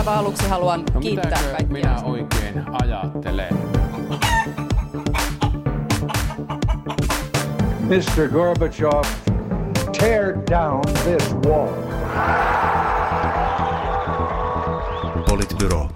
aivan aluksi haluan No kiittää mitäkö kaikkia. minä oikein ajattelen? Mr. Gorbachev, tear down this wall. Politbyro.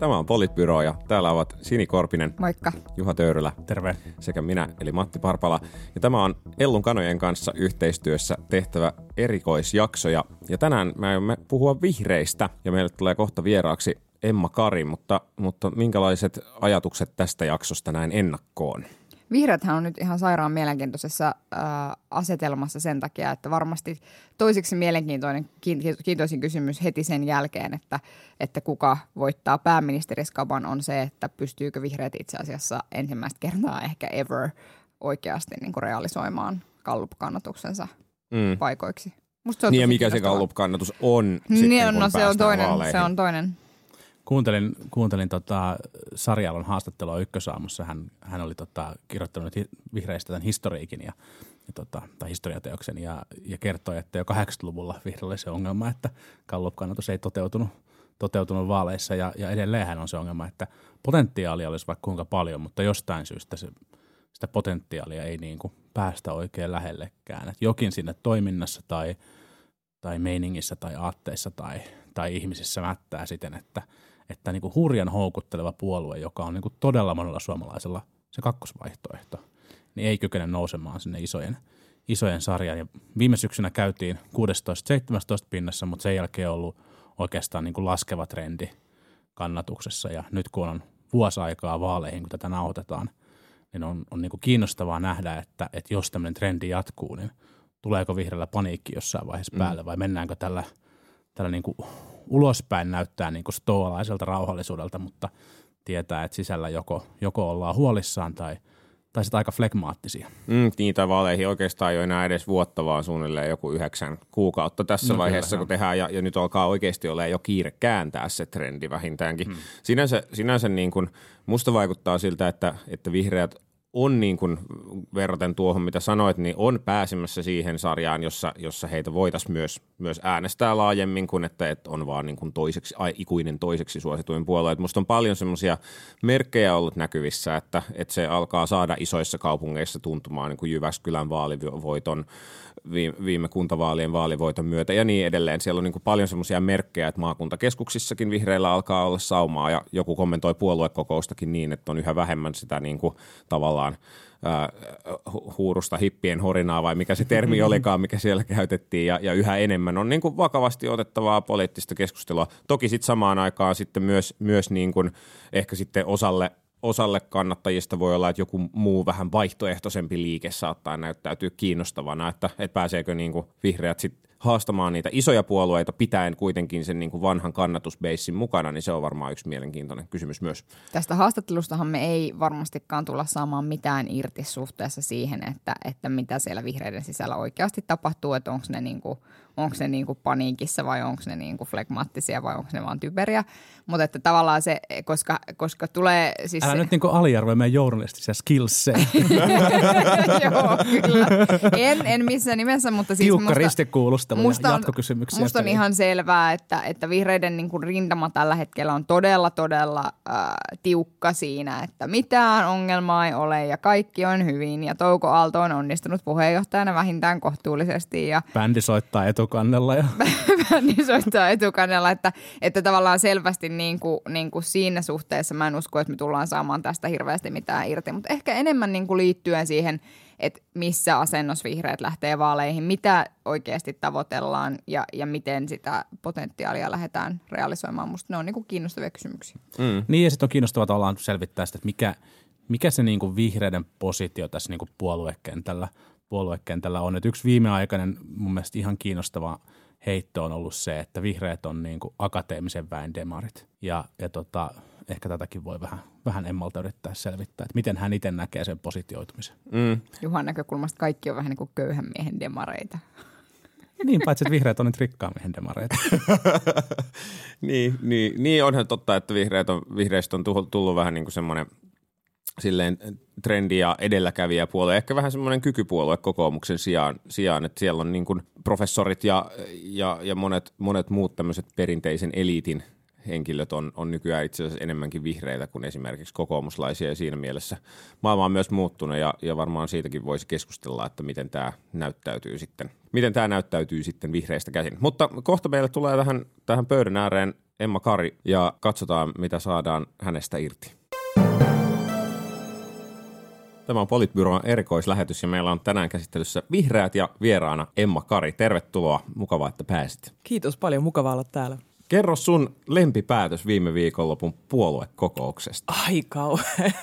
Tämä on Politbyro ja täällä ovat Sini Korpinen, Moikka. Juha Töyrylä Terve. sekä minä eli Matti Parpala. Ja tämä on Ellun kanojen kanssa yhteistyössä tehtävä erikoisjakso ja, ja tänään me aiomme puhua vihreistä ja meille tulee kohta vieraaksi Emma Kari, mutta, mutta minkälaiset ajatukset tästä jaksosta näin ennakkoon? Vihreäthän on nyt ihan sairaan mielenkiintoisessa äh, asetelmassa sen takia, että varmasti toiseksi mielenkiintoinen kiin- kiintoisin kysymys heti sen jälkeen, että, että kuka voittaa pääministeriskaban on se, että pystyykö vihreät itse asiassa ensimmäistä kertaa ehkä ever oikeasti niin kuin realisoimaan Gallup-kannatuksensa Mm. paikoiksi. Musta se on Niin ja mikä se kiinnostavaa. Gallup-kannatus on sitten, Niin, kun no se on, toinen, vaaleihin. se on toinen. Kuuntelin, kuuntelin tota Sarjalon haastattelua Ykkösaamussa. Hän, hän oli tota, kirjoittanut vihreistä tämän historiikin ja, ja tota, tai historiateoksen ja, ja kertoi, että jo 80-luvulla vihreillä oli se ongelma, että Gallup-kannatus ei toteutunut, toteutunut vaaleissa ja, ja edelleen on se ongelma, että potentiaalia olisi vaikka kuinka paljon, mutta jostain syystä se, sitä potentiaalia ei niin kuin päästä oikein lähellekään. Et jokin sinne toiminnassa tai, tai meiningissä tai aatteissa tai, tai ihmisissä mättää siten, että, että niin kuin hurjan houkutteleva puolue, joka on niin kuin todella monella suomalaisella se kakkosvaihtoehto, niin ei kykene nousemaan sinne isojen, isojen sarjaan. Ja viime syksynä käytiin 16-17 pinnassa, mutta sen jälkeen on ollut oikeastaan niin kuin laskeva trendi kannatuksessa. Ja nyt kun on vuosi aikaa vaaleihin, kun tätä nauhoitetaan, niin on, on niin kuin kiinnostavaa nähdä, että, että jos tämmöinen trendi jatkuu, niin tuleeko vihreällä paniikki jossain vaiheessa päälle vai mennäänkö tällä, tällä niin kuin ulospäin näyttää niin kuin stoalaiselta rauhallisuudelta, mutta tietää, että sisällä joko, joko ollaan huolissaan tai, tai sitten aika flegmaattisia. Mm, tai vaaleihin oikeastaan ei ole enää edes vuotta, vaan suunnilleen joku yhdeksän kuukautta tässä No kyllä, vaiheessa, joo. kun tehdään, ja, ja nyt alkaa oikeasti olla jo kiire kääntää se trendi vähintäänkin. Hmm. Sinänsä, sinänsä niin kuin, musta vaikuttaa siltä, että, että vihreät on niin kuin verraten tuohon, mitä sanoit, niin on pääsemässä siihen sarjaan, jossa, jossa heitä voitaisiin myös, myös äänestää laajemmin kuin että, että on vaan niin kuin toiseksi, ai, ikuinen toiseksi suosituin puolue. Et musta on paljon semmoisia merkkejä ollut näkyvissä, että, että se alkaa saada isoissa kaupungeissa tuntumaan niin kuin Jyväskylän vaalivoiton, viime, viime kuntavaalien vaalivoiton myötä ja niin edelleen. Siellä on niin kuin paljon semmoisia merkkejä, että maakuntakeskuksissakin vihreillä alkaa olla saumaa ja joku kommentoi puoluekokoustakin niin, että on yhä vähemmän sitä niin kuin tavallaan hu- huurusta hippien horinaa vai mikä se termi olikaan, mikä siellä käytettiin ja, ja yhä enemmän on niin kuin vakavasti otettavaa poliittista keskustelua. Toki sitten samaan aikaan sitten myös, myös niin kuin ehkä sitten osalle osalle kannattajista voi olla, että joku muu vähän vaihtoehtoisempi liike saattaa näyttäytyä kiinnostavana, että, että pääseekö niin kuin vihreät sitten haastamaan niitä isoja puolueita pitäen kuitenkin sen niin kuin vanhan kannatusbeissin mukana, niin se on varmaan yksi mielenkiintoinen kysymys myös. Tästä haastattelustahan me ei varmastikaan tulla saamaan mitään irti suhteessa siihen, että, että mitä siellä vihreiden sisällä oikeasti tapahtuu, että onko ne, niinku, onko ne niinku paniikissa vai onko ne niinku flegmaattisia vai onko ne vaan typeriä. Mutta että tavallaan se, koska, koska tulee siis... Älä se, nyt niin kuin aliarvoi meidän journalistisia skillsejä. Joo, kyllä. En, en missään nimessä, mutta siis Tiukka musta, ristikuulustelu musta on, jatkokysymyksiä. musta on ihan selvää, että, että vihreiden niin kuin rintama tällä hetkellä on todella, todella äh, tiukka siinä, että mitään ongelmaa ei ole ja kaikki on hyvin. Ja Touko Aalto on onnistunut puheenjohtajana vähintään kohtuullisesti ja Bändi soittaa etukannella ja niin soittaa etukannella, että, että tavallaan selvästi niin kuin, niin kuin siinä suhteessa mä en usko, että me tullaan saamaan tästä hirveästi mitään irti, mutta ehkä enemmän niin kuin liittyen siihen, että missä asennossa vihreät lähtee vaaleihin, mitä oikeasti tavoitellaan ja, ja miten sitä potentiaalia lähdetään realisoimaan. Musta ne on niin kuin kiinnostavia kysymyksiä. Mm. Niin ja sitten on kiinnostavaa tavallaan selvittää sitä, että mikä, mikä se niin kuin vihreiden positio tässä niin kuin puoluekentällä, puoluekentällä on. Et yksi viimeaikainen mun mielestä ihan kiinnostava heitto on ollut se, että vihreät on niin kuin akateemisen väen demarit. Ja, ja tota, ehkä tätäkin voi vähän, vähän Emmalta yrittää selvittää, että miten hän itse näkee sen positioitumisen. Mm. Juhan näkökulmasta kaikki on vähän niin kuin köyhän miehen demareita. Niin, paitsi että vihreät on nyt rikkaan miehen demareita. niin, niin, niin, onhan totta, että vihreät on, vihreistä on tullut, tullut vähän niin kuin semmoinen silleen trendi ja edelläkävijäpuolue, ehkä vähän semmoinen kykypuolue kokoomuksen sijaan, sijaan että siellä on niin kuin professorit ja, ja, ja monet, monet muut tämmöiset perinteisen eliitin henkilöt on, on nykyään itse asiassa enemmänkin vihreitä kuin esimerkiksi kokoomuslaisia ja siinä mielessä maailma on myös muuttunut ja, ja varmaan siitäkin voisi keskustella, että miten tämä näyttäytyy sitten, miten tämä näyttäytyy sitten vihreistä käsin. Mutta kohta meille tulee tähän, tähän pöydän ääreen Emma Kari ja katsotaan, mitä saadaan hänestä irti. Tämä on Politbyroon erikoislähetys ja meillä on tänään käsittelyssä vihreät ja vieraana Emma Kari. Tervetuloa, mukavaa, että pääsit. Kiitos paljon, mukava olla täällä. Kerro sun lempipäätös viime viikonlopun puoluekokouksesta. Ai kau.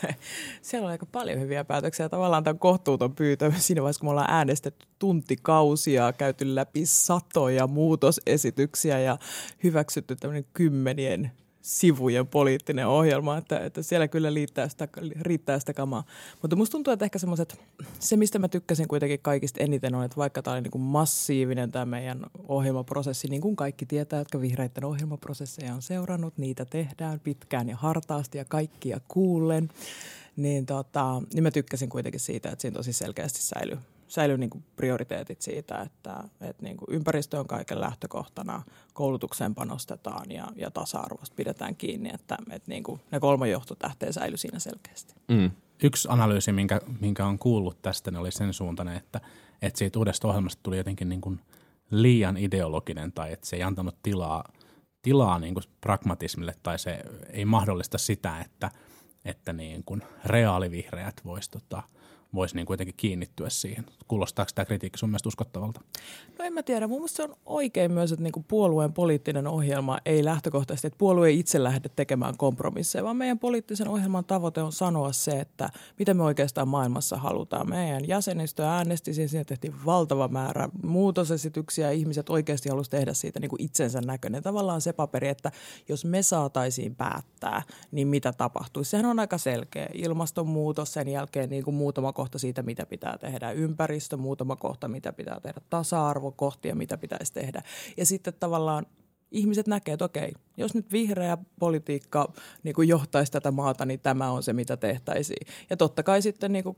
Siellä on aika paljon hyviä päätöksiä. Tavallaan tämä kohtuuton pyytö siinä vaiheessa, kun me ollaan äänestetty tuntikausia, käyty läpi satoja muutosesityksiä ja hyväksytty tämmöinen kymmenien sivujen poliittinen ohjelma, että, että siellä kyllä riittää sitä, riittää sitä kamaa. Mutta musta tuntuu, että ehkä semmoiset, se mistä mä tykkäsin kuitenkin kaikista eniten on, että vaikka tämä oli niin kuin massiivinen tämä meidän ohjelmaprosessi, niin kuin kaikki tietää, jotka vihreiden ohjelmaprosesseja on seurannut, niitä tehdään pitkään ja hartaasti ja kaikkia kuullen, niin, tota, niin mä tykkäsin kuitenkin siitä, että siinä tosi selkeästi säilyy säilyy niin kuin prioriteetit siitä, että, että niin kuin ympäristö on kaiken lähtökohtana, koulutukseen panostetaan ja, ja tasa-arvosta pidetään kiinni, että, että niin kuin ne kolme johtotähteä säilyy siinä selkeästi. Mm. Yksi analyysi, minkä, minkä on kuullut tästä, niin oli sen suuntainen, että, että siitä uudesta ohjelmasta tuli jotenkin niin kuin liian ideologinen tai että se ei antanut tilaa, tilaa niin kuin pragmatismille tai se ei mahdollista sitä, että, että niin kuin reaalivihreät voisi tota – voisi niin kuitenkin kiinnittyä siihen. Kuulostaako tämä kritiikki sun mielestä uskottavalta? No en mä tiedä. Mun mielestä se on oikein myös, että niin puolueen poliittinen ohjelma ei lähtökohtaisesti, että puolue ei itse lähde tekemään kompromisseja, vaan meidän poliittisen ohjelman tavoite on sanoa se, että mitä me oikeastaan maailmassa halutaan. Meidän jäsenistö äänesti, siinä tehtiin valtava määrä muutosesityksiä, ihmiset oikeasti halusivat tehdä siitä niin kuin itsensä näköinen. Tavallaan se paperi, että jos me saataisiin päättää, niin mitä tapahtuisi. Sehän on aika selkeä. Ilmastonmuutos, sen jälkeen niin kuin muutama kohta siitä, mitä pitää tehdä. Ympäristö, muutama kohta, mitä pitää tehdä. Tasa-arvo, kohtia, mitä pitäisi tehdä. Ja sitten tavallaan ihmiset näkee, että okei, jos nyt vihreä politiikka niin kuin johtaisi tätä maata, niin tämä on se, mitä tehtäisiin. Ja totta kai sitten niin kuin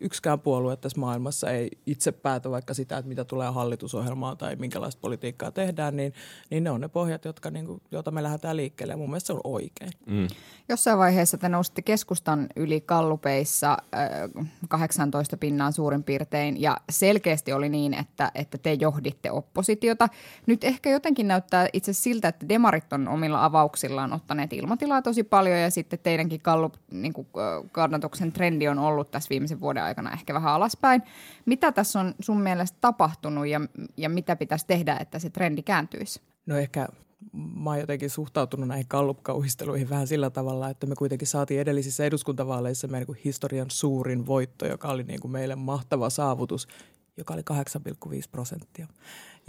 yksikään puolue tässä maailmassa ei itse päätä vaikka sitä, että mitä tulee hallitusohjelmaan tai minkälaista politiikkaa tehdään, niin, niin ne on ne pohjat, jotka, niin kuin, joita me lähdetään liikkeelle ja mun mielestä se on oikein. Mm. Jossain vaiheessa te nousitte keskustan yli kallupeissa äh, 18 pinnaan suurin piirtein ja selkeästi oli niin, että, että te johditte oppositiota. Nyt ehkä jotenkin näyttää itse siltä, että demarit on omilla avauksillaan ottaneet ilmatilaa tosi paljon ja sitten teidänkin kallup, niin kuin, kannatuksen trendi on ollut tässä viimeisen vuoden aikana ehkä vähän alaspäin. Mitä tässä on sun mielestä tapahtunut ja, ja mitä pitäisi tehdä, että se trendi kääntyisi? No ehkä mä oon jotenkin suhtautunut näihin kallupkauhisteluihin vähän sillä tavalla, että me kuitenkin saatiin edellisissä eduskuntavaaleissa meidän niin historian suurin voitto, joka oli niin kuin meille mahtava saavutus, joka oli 8,5 prosenttia.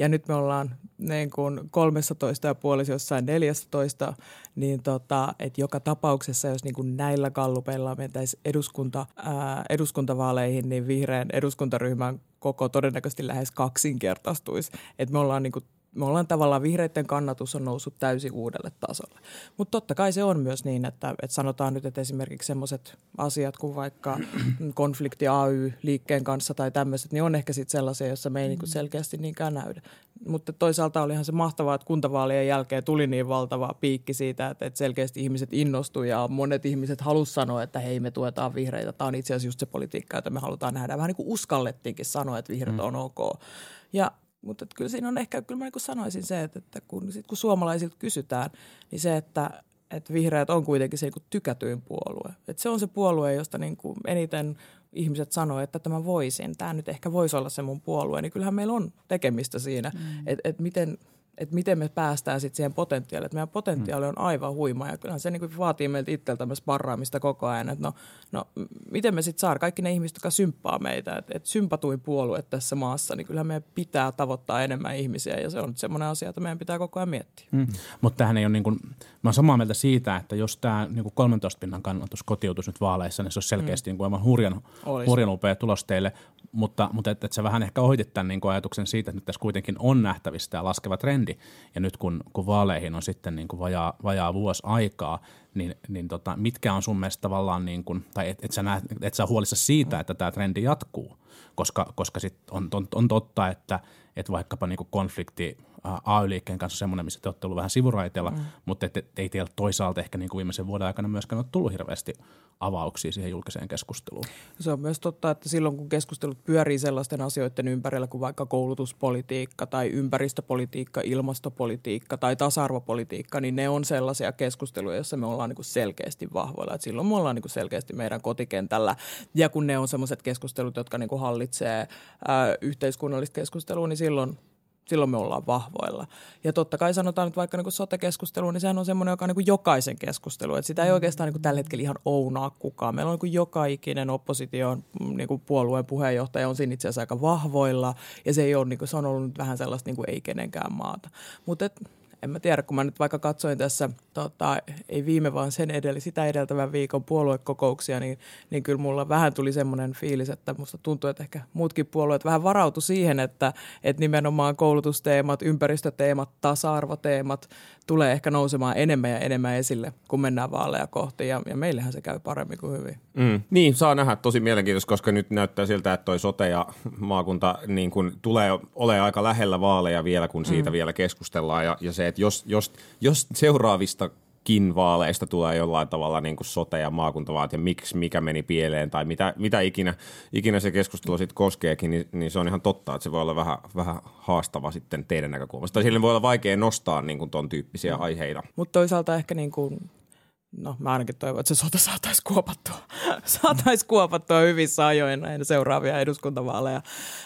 Ja nyt me ollaan niin kuin 13 ja puolessa jossain 14, niin tota, että joka tapauksessa, jos niin kuin näillä kallupeilla mentäisiin eduskunta, ää, eduskuntavaaleihin, niin vihreän eduskuntaryhmän koko todennäköisesti lähes kaksinkertaistuisi. Että me ollaan niin kuin me ollaan tavallaan vihreiden kannatus on noussut täysin uudelle tasolle. Mutta totta kai se on myös niin, että, että sanotaan nyt, että esimerkiksi sellaiset asiat kuin vaikka konflikti AY-liikkeen kanssa tai tämmöiset, niin on ehkä sitten sellaisia, joissa me ei niinku selkeästi niinkään näydä. Mutta toisaalta olihan se mahtavaa, että kuntavaalien jälkeen tuli niin valtava piikki siitä, että, että selkeästi ihmiset innostuivat ja monet ihmiset halusivat sanoa, että hei me tuetaan vihreitä. Tämä on itse asiassa just se politiikka, jota me halutaan nähdä. Vähän niin kuin uskallettiinkin sanoa, että vihreät on ok. Ja mutta kyllä siinä on ehkä, kyllä mä niin sanoisin se, että, että kun, sit kun suomalaisilta kysytään, niin se, että, että vihreät on kuitenkin se niin tykätyin puolue. Että se on se puolue, josta niin kuin eniten ihmiset sanoo, että tämä voisin, tämä nyt ehkä voisi olla se mun puolue, niin kyllähän meillä on tekemistä siinä, mm. että et miten – että miten me päästään sitten siihen potentiaaliin. Että meidän potentiaali on aivan huima ja kyllähän se niin vaatii meiltä itseltämme sparraamista koko ajan. Että no, no, miten me sitten saadaan kaikki ne ihmiset, jotka symppaa meitä, että, että sympatuin puolue tässä maassa, niin kyllähän meidän pitää tavoittaa enemmän ihmisiä ja se on semmoinen asia, että meidän pitää koko ajan miettiä. Mm. Mutta tähän ei ole niin kuin, mä olen samaa mieltä siitä, että jos tämä niin kuin 13 pinnan kannatus kotiutus nyt vaaleissa, niin se olisi selkeästi mm. niin kuin aivan hurjan, hurjan upea tulos teille, mutta, mutta että, että sä vähän ehkä ohitit tämän niin kuin ajatuksen siitä, että nyt tässä kuitenkin on nähtävissä tämä laskeva trendi. Ja nyt kun, kun vaaleihin on sitten niin kuin vajaa, vajaa vuosi aikaa, niin, niin tota, mitkä on sun mielestä tavallaan, niin kuin, tai et, et, sä näet, et sä huolissa siitä, että tämä trendi jatkuu, koska, koska sit on, on, on totta, että, että vaikkapa niin konflikti AY-liikkeen kanssa semmoinen, missä te olette ollut vähän sivuraiteella, mm. mutta et, et, ei teillä toisaalta ehkä niin kuin viimeisen vuoden aikana myöskään ole tullut hirveästi avauksia siihen julkiseen keskusteluun. Se on myös totta, että silloin kun keskustelut pyörii sellaisten asioiden ympärillä kuin vaikka koulutuspolitiikka tai ympäristöpolitiikka, ilmastopolitiikka tai tasa-arvopolitiikka, niin ne on sellaisia keskusteluja, joissa me ollaan niin kuin selkeästi vahvoilla. Et silloin me ollaan niin kuin selkeästi meidän kotikentällä ja kun ne on sellaiset keskustelut, jotka niin kuin hallitsee ää, yhteiskunnallista keskustelua, niin silloin silloin me ollaan vahvoilla. Ja totta kai sanotaan nyt vaikka niin sote-keskustelu, niin sehän on semmoinen, joka on niin jokaisen keskustelu. Että sitä ei oikeastaan niin tällä hetkellä ihan ounaa kukaan. Meillä on niin joka ikinen opposition niin puolueen puheenjohtaja on siinä itse asiassa aika vahvoilla. Ja se, ei ole, niin kuin, se on ollut nyt vähän sellaista niin ei kenenkään maata. Mutta en mä tiedä, kun mä nyt vaikka katsoin tässä, tota, ei viime vaan sen edellä, sitä edeltävän viikon puoluekokouksia, niin, niin kyllä mulla vähän tuli semmoinen fiilis, että musta tuntuu, että ehkä muutkin puolueet vähän varautu siihen, että, että nimenomaan koulutusteemat, ympäristöteemat, tasa-arvoteemat tulee ehkä nousemaan enemmän ja enemmän esille, kun mennään vaaleja kohti, ja, ja meillähän se käy paremmin kuin hyvin. Mm. Niin, saa nähdä. Tosi mielenkiintoista, koska nyt näyttää siltä, että toi sote ja maakunta niin kun tulee ole aika lähellä vaaleja vielä, kun siitä mm. vielä keskustellaan, ja, ja se, että jos, jos, jos seuraavista kin vaaleista tulee jollain tavalla niin kuin sote- ja maakuntavaat ja miksi, mikä meni pieleen tai mitä, mitä ikinä, ikinä se keskustelu sitten koskeekin, niin, niin, se on ihan totta, että se voi olla vähän, vähän haastava sitten teidän näkökulmasta. Tai sille voi olla vaikea nostaa niin kuin ton tyyppisiä mm. aiheita. Mutta toisaalta ehkä niin kuin no mä ainakin toivon, että se sota saataisiin kuopattua, saataisiin kuopattua hyvissä ajoin näin seuraavia eduskuntavaaleja.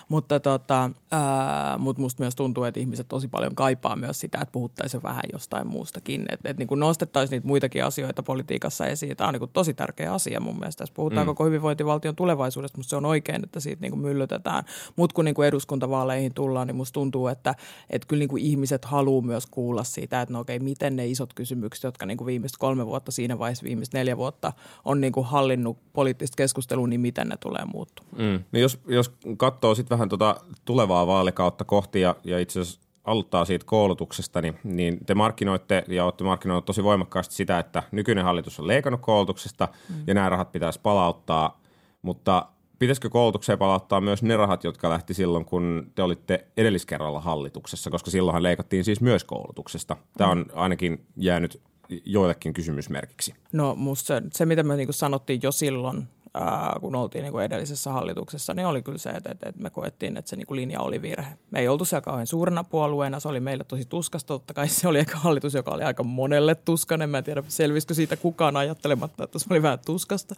Mutta tota, ää, mut musta myös tuntuu, että ihmiset tosi paljon kaipaa myös sitä, että puhuttaisiin vähän jostain muustakin. Että et niin nostettaisiin niitä muitakin asioita politiikassa esiin. Tämä on niin tosi tärkeä asia mun mielestä. Tässä puhutaan mm. koko hyvinvointivaltion tulevaisuudesta, mutta se on oikein, että siitä niin myllytetään. Mutta kun niin eduskuntavaaleihin tullaan, niin musta tuntuu, että, että kyllä niin ihmiset haluaa myös kuulla siitä, että no okei, miten ne isot kysymykset, jotka niin viimeiset kolme vuotta siinä vaiheessa viimeiset neljä vuotta on niin kuin hallinnut poliittista keskustelua, niin miten ne tulee muuttua. Mm. No jos, jos katsoo sitten vähän tuota tulevaa vaalikautta kohti ja, ja itse asiassa aloittaa siitä koulutuksesta, niin, niin te markkinoitte ja olette markkinoineet tosi voimakkaasti sitä, että nykyinen hallitus on leikannut koulutuksesta mm. ja nämä rahat pitäisi palauttaa, mutta pitäisikö koulutukseen palauttaa myös ne rahat, jotka lähti silloin, kun te olitte edelliskerralla hallituksessa, koska silloinhan leikattiin siis myös koulutuksesta. Tämä on ainakin jäänyt joillekin kysymysmerkiksi? No musta se, se mitä me niin sanottiin jo silloin, ää, kun oltiin niin edellisessä hallituksessa, niin oli kyllä se, että, että, että me koettiin, että se niin linja oli virhe. Me ei oltu siellä kauhean suurena puolueena, se oli meille tosi tuskasta. Totta kai se oli ehkä hallitus, joka oli aika monelle tuskainen. Mä en tiedä, selvisikö siitä kukaan ajattelematta, että se oli vähän tuskasta.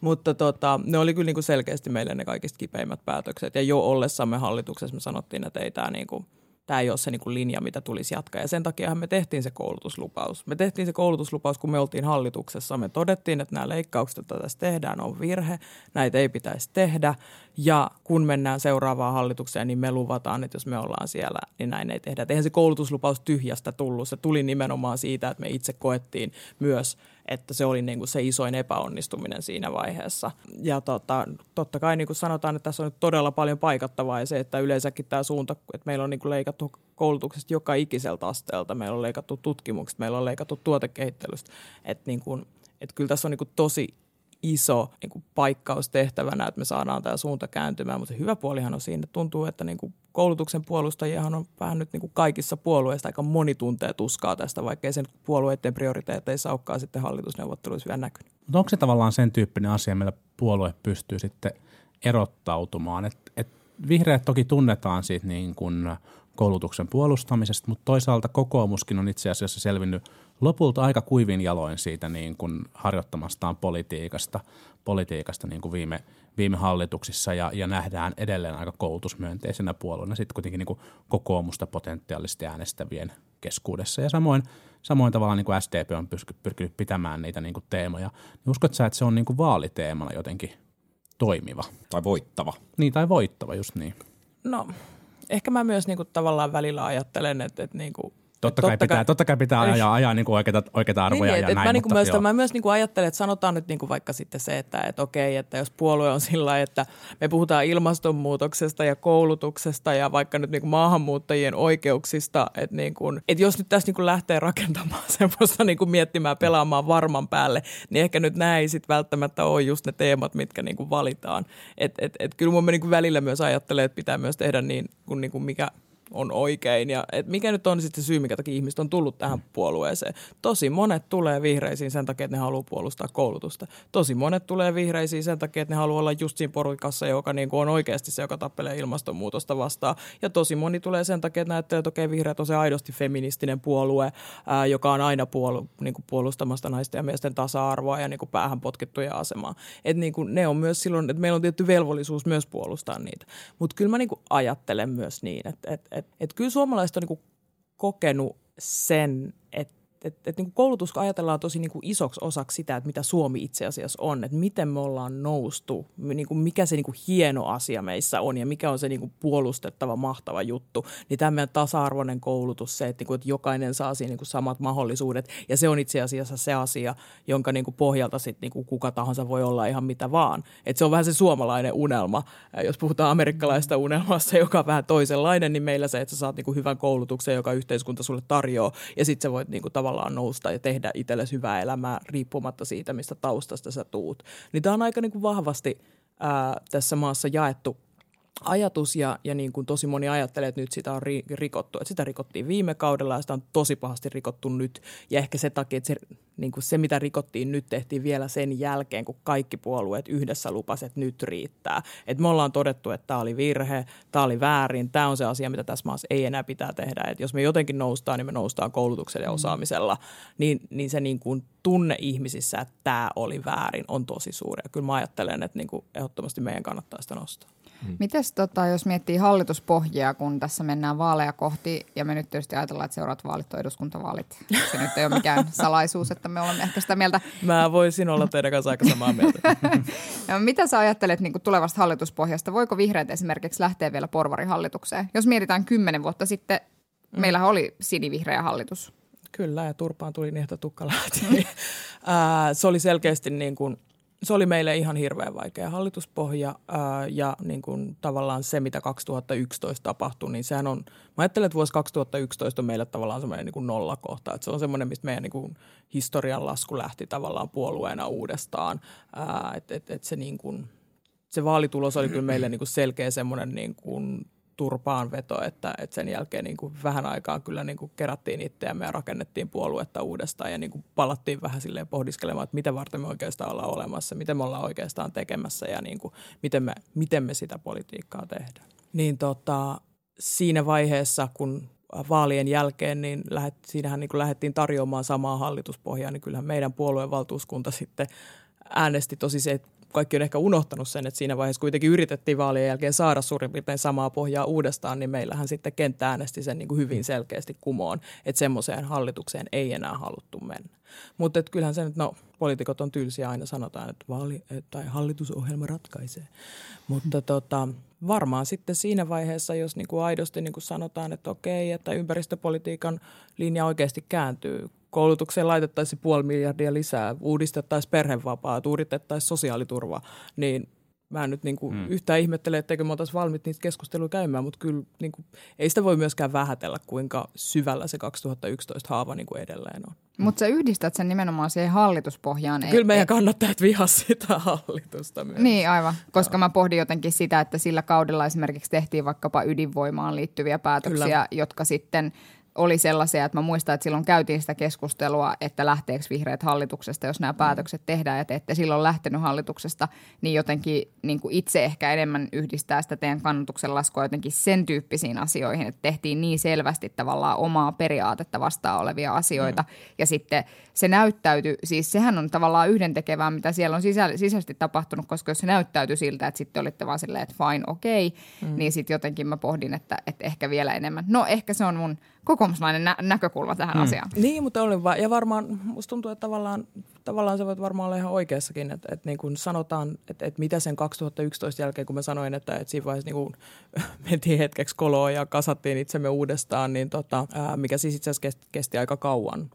Mutta tota, ne oli kyllä niin selkeästi meille ne kaikista kipeimmät päätökset. Ja jo ollessamme hallituksessa me sanottiin, että ei tämä niin kuin – tämä ei ole se niin linja, mitä tulisi jatkaa. Ja sen takia me tehtiin se koulutuslupaus. Me tehtiin se koulutuslupaus, kun me oltiin hallituksessa. Me todettiin, että nämä leikkaukset, joita tässä tehdään, on virhe. Näitä ei pitäisi tehdä. Ja kun mennään seuraavaan hallitukseen, niin me luvataan, että jos me ollaan siellä, niin näin ei tehdä. Et eihän se koulutuslupaus tyhjästä tullut. Se tuli nimenomaan siitä, että me itse koettiin myös – että se oli niin kuin se isoin epäonnistuminen siinä vaiheessa. Ja tota, totta kai niin kuin sanotaan, että tässä on nyt todella paljon paikattavaa ja se, että yleensäkin tämä suunta, että meillä on niin kuin leikattu koulutuksesta joka ikiseltä asteelta, meillä on leikattu tutkimuksesta, meillä on leikattu tuotekehittelystä, että, niin kuin, että kyllä tässä on niin tosi iso niin kuin paikkaus tehtävänä, että me saadaan tämä suunta kääntymään, mutta hyvä puolihan on siinä, että tuntuu, että niin kuin koulutuksen puolustajiahan on vähän nyt niin kuin kaikissa puolueissa aika moni tuntee tuskaa tästä, vaikkei sen puolueiden prioriteeteissa olekaan sitten hallitusneuvotteluissa vielä näkynyt. Mutta onko se tavallaan sen tyyppinen asia, millä puolue pystyy sitten erottautumaan? Et, et vihreät toki tunnetaan siitä niin kuin koulutuksen puolustamisesta, mutta toisaalta kokoomuskin on itse asiassa selvinnyt lopulta aika kuivin jaloin siitä niin kuin harjoittamastaan politiikasta, politiikasta niin kuin viime, viime hallituksissa ja, ja nähdään edelleen aika koulutusmyönteisenä puolueena sitten kuitenkin niin kuin kokoomusta potentiaalisesti äänestävien keskuudessa. Ja samoin, samoin tavallaan niin kuin SDP on pyrkinyt pitämään niitä niin kuin teemoja. Niin uskotko sä, että se on niin kuin vaaliteemana jotenkin toimiva? Tai voittava. Niin, tai voittava, just niin. No, ehkä mä myös niin kuin tavallaan välillä ajattelen, että, että niin kuin Totta kai, Totta pitää, kai- totta kai pitää Ei. ajaa, ajaa niin kuin oikeita, oikeita arvoja niin, ja et, et näin. mä, niinku mutta myös, mä myös niinku ajattelen, että sanotaan nyt niinku vaikka sitten se, että et okei, että jos puolue on sillä että me puhutaan ilmastonmuutoksesta ja koulutuksesta ja vaikka nyt niinku maahanmuuttajien oikeuksista, että niinku, et jos nyt tässä niinku lähtee rakentamaan semmoista niinku miettimään, pelaamaan varman päälle, niin ehkä nyt nämä ei sitten välttämättä ole just ne teemat, mitkä niinku valitaan. Et, et, et kyllä mun niinku välillä myös ajattelee, että pitää myös tehdä niin, kun niinku mikä on oikein ja et mikä nyt on sitten se syy, minkä takia ihmiset on tullut tähän puolueeseen. Tosi monet tulee vihreisiin sen takia, että ne haluaa puolustaa koulutusta. Tosi monet tulee vihreisiin sen takia, että ne haluaa olla just siinä porukassa, joka niin kuin on oikeasti se, joka tappelee ilmastonmuutosta vastaan. Ja tosi moni tulee sen takia, että näyttää, että okei, vihreät on se aidosti feministinen puolue, ää, joka on aina puolu, niin kuin puolustamasta naisten ja miesten tasa-arvoa ja niin kuin päähän potkittuja asemaa. Et niin kuin ne on myös silloin, että meillä on tietty velvollisuus myös puolustaa niitä. Mutta kyllä mä niin kuin ajattelen myös niin, että et, et, et kyllä suomalaiset on niin kuin kokenut sen, että et, et niin koulutus ajatellaan tosi niin kuin isoksi osaksi sitä, että mitä Suomi itse asiassa on, että miten me ollaan noustu, niin kuin mikä se niin kuin hieno asia meissä on ja mikä on se niin kuin puolustettava, mahtava juttu. Niin tämä meidän tasa-arvoinen koulutus, se, että, niin kuin, että jokainen saa siinä niin kuin samat mahdollisuudet ja se on itse asiassa se asia, jonka niin kuin pohjalta sit niin kuin kuka tahansa voi olla ihan mitä vaan. Et se on vähän se suomalainen unelma. Jos puhutaan amerikkalaista unelmasta, joka on vähän toisenlainen, niin meillä se, että sä saat niin kuin hyvän koulutuksen, joka yhteiskunta sulle tarjoaa ja sitten sä voit niin kuin tavallaan nousta ja tehdä itsellesi hyvää elämää riippumatta siitä, mistä taustasta sä tuut. Niin tämä on aika niin kuin vahvasti ää, tässä maassa jaettu ajatus ja, ja niin kuin tosi moni ajattelee, että nyt sitä on ri, rikottu. Että sitä rikottiin viime kaudella ja sitä on tosi pahasti rikottu nyt. Ja ehkä se takia, että se, niin kuin se mitä rikottiin nyt tehtiin vielä sen jälkeen, kun kaikki puolueet yhdessä lupasivat, että nyt riittää. Että me ollaan todettu, että tämä oli virhe, tämä oli väärin, tämä on se asia, mitä tässä maassa ei enää pitää tehdä. Että jos me jotenkin noustaan, niin me noustaan koulutuksella ja osaamisella. Niin, niin se niin kuin tunne ihmisissä, että tämä oli väärin, on tosi suuri. Ja kyllä mä ajattelen, että niin kuin ehdottomasti meidän kannattaa sitä nostaa. Mites tota, jos miettii hallituspohjaa, kun tässä mennään vaaleja kohti, ja me nyt tietysti ajatellaan, että seuraavat vaalit on eduskuntavaalit. Se nyt ei ole mikään salaisuus, että me olemme ehkä sitä mieltä. Mä voisin olla teidän kanssa aika samaa mieltä. Ja Mitä sä ajattelet niin tulevasta hallituspohjasta? Voiko vihreät esimerkiksi lähteä vielä porvarihallitukseen? Jos mietitään kymmenen vuotta sitten, mm. meillähän oli sinivihreä hallitus. Kyllä, ja turpaan tuli niin, että tukka lähti. Ää, se oli selkeästi niin kuin, se oli meille ihan hirveän vaikea hallituspohja ää, ja niin kuin tavallaan se, mitä 2011 tapahtui, niin sehän on, mä ajattelen, että vuosi 2011 on meille tavallaan semmoinen niin nollakohta, että se on semmoinen, mistä meidän niin kuin historian lasku lähti tavallaan puolueena uudestaan, että et, et se niin kuin, se vaalitulos oli kyllä meille niin kuin selkeä semmoinen niin kuin turpaan veto, että, että sen jälkeen niin kuin vähän aikaa kyllä niin kuin kerättiin itseämme ja rakennettiin puoluetta uudestaan ja niin kuin palattiin vähän silleen pohdiskelemaan, että mitä varten me oikeastaan ollaan olemassa, miten me ollaan oikeastaan tekemässä ja niin kuin, miten, me, miten me sitä politiikkaa tehdään. Niin tota, siinä vaiheessa, kun vaalien jälkeen, niin lähet, siinähän niin kuin lähdettiin tarjoamaan samaa hallituspohjaa, niin kyllähän meidän puolueen valtuuskunta sitten äänesti tosi se, kaikki on ehkä unohtanut sen, että siinä vaiheessa kuitenkin yritettiin vaalien jälkeen saada suurin piirtein samaa pohjaa uudestaan, niin meillähän sitten kenttä äänesti sen niin kuin hyvin selkeästi kumoon, että semmoiseen hallitukseen ei enää haluttu mennä. Mutta kyllähän se nyt, no poliitikot on tylsiä, aina sanotaan, että vaali, tai hallitusohjelma ratkaisee. Mutta tota, varmaan sitten siinä vaiheessa, jos niin kuin aidosti niin kuin sanotaan, että okei, että ympäristöpolitiikan linja oikeasti kääntyy, koulutukseen laitettaisiin puoli miljardia lisää, uudistettaisiin perhevapaat, uudistettaisiin sosiaaliturva, niin mä en nyt niin kuin hmm. yhtään ihmettele, etteikö me oltaisiin valmiit niitä keskusteluja käymään, mutta kyllä niin kuin, ei sitä voi myöskään vähätellä, kuinka syvällä se 2011 haava niin kuin edelleen on. Mutta sä yhdistät sen nimenomaan siihen hallituspohjaan. Kyllä meidän kannattajat vihaa sitä hallitusta myös. Niin aivan, koska mä pohdin jotenkin sitä, että sillä kaudella esimerkiksi tehtiin vaikkapa ydinvoimaan liittyviä päätöksiä, Kyllä. jotka sitten oli sellaisia, että mä muistan, että silloin käytiin sitä keskustelua, että lähteekö vihreät hallituksesta, jos nämä Mm. päätökset tehdään ja te ette silloin lähtenyt hallituksesta, niin jotenkin niin kuin itse ehkä enemmän yhdistää sitä teidän kannatuksen laskua jotenkin sen tyyppisiin asioihin, että tehtiin niin selvästi tavallaan omaa periaatetta vastaan olevia asioita mm. ja sitten se näyttäytyi, siis sehän on tavallaan yhdentekevää, mitä siellä on sisä, sisäisesti tapahtunut, koska jos se näyttäytyi siltä, että sitten olitte vaan silleen, että fine, okei, okay, mm. niin sitten jotenkin mä pohdin, että, että ehkä vielä enemmän. No ehkä se on mun kokoomuslainen nä- näkökulma tähän mm. asiaan. Niin, mutta oli va- ja varmaan musta tuntuu, että tavallaan, tavallaan se voit varmaan olla ihan oikeassakin, että, että niin kuin sanotaan, että, että mitä sen 2011 jälkeen, kun mä sanoin, että, että siinä vaiheessa niin kuin mentiin hetkeksi koloa ja kasattiin itsemme uudestaan, niin tota, ää, mikä siis itse asiassa kesti, kesti aika kauan,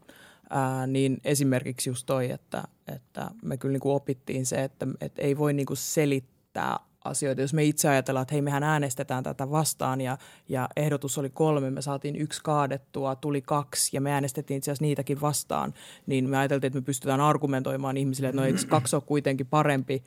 ää, niin esimerkiksi just toi, että, että me kyllä niin kuin opittiin se, että, että ei voi niin kuin selittää asioita. Jos me itse ajatellaan, että hei mehän äänestetään tätä vastaan ja, ja ehdotus oli kolme, me saatiin yksi kaadettua, tuli kaksi ja me äänestettiin itse asiassa niitäkin vastaan, niin me ajateltiin, että me pystytään argumentoimaan ihmisille, että no eikö kaksi ole kuitenkin parempi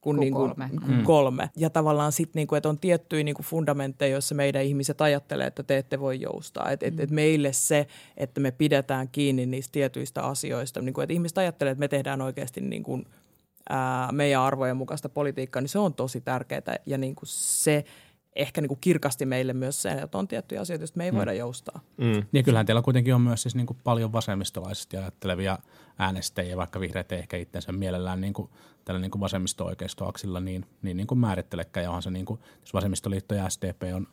kuin, Kuin niin kuin kolme. kolme. kolme. Ja tavallaan sitten, niin kuin, että on tiettyjä niin kuin fundamentteja, joissa meidän ihmiset ajattelee, että te ette voi joustaa. Että et, et meille se, että me pidetään kiinni niistä tietyistä asioista, niin kuin, että ihmiset ajattelee, että me tehdään oikeasti niin kuin, ää, meidän arvojen mukaista politiikkaa, niin se on tosi tärkeää. Ja niin kuin se ehkä niin kuin kirkasti meille myös sen, että on tiettyjä asioita, joista me ei voida joustaa. Mm. Niin kyllähän teillä kuitenkin on myös siis niin kuin paljon vasemmistolaisesti ajattelevia äänestäjiä, vaikka vihreät ei ehkä itsensä mielellään niin kuin tällä niin kuin vasemmisto-oikeistoaksilla niin, niin, niin kuin määrittelekään. Ja onhan se niin kuin, jos vasemmistoliitto ja SDP on,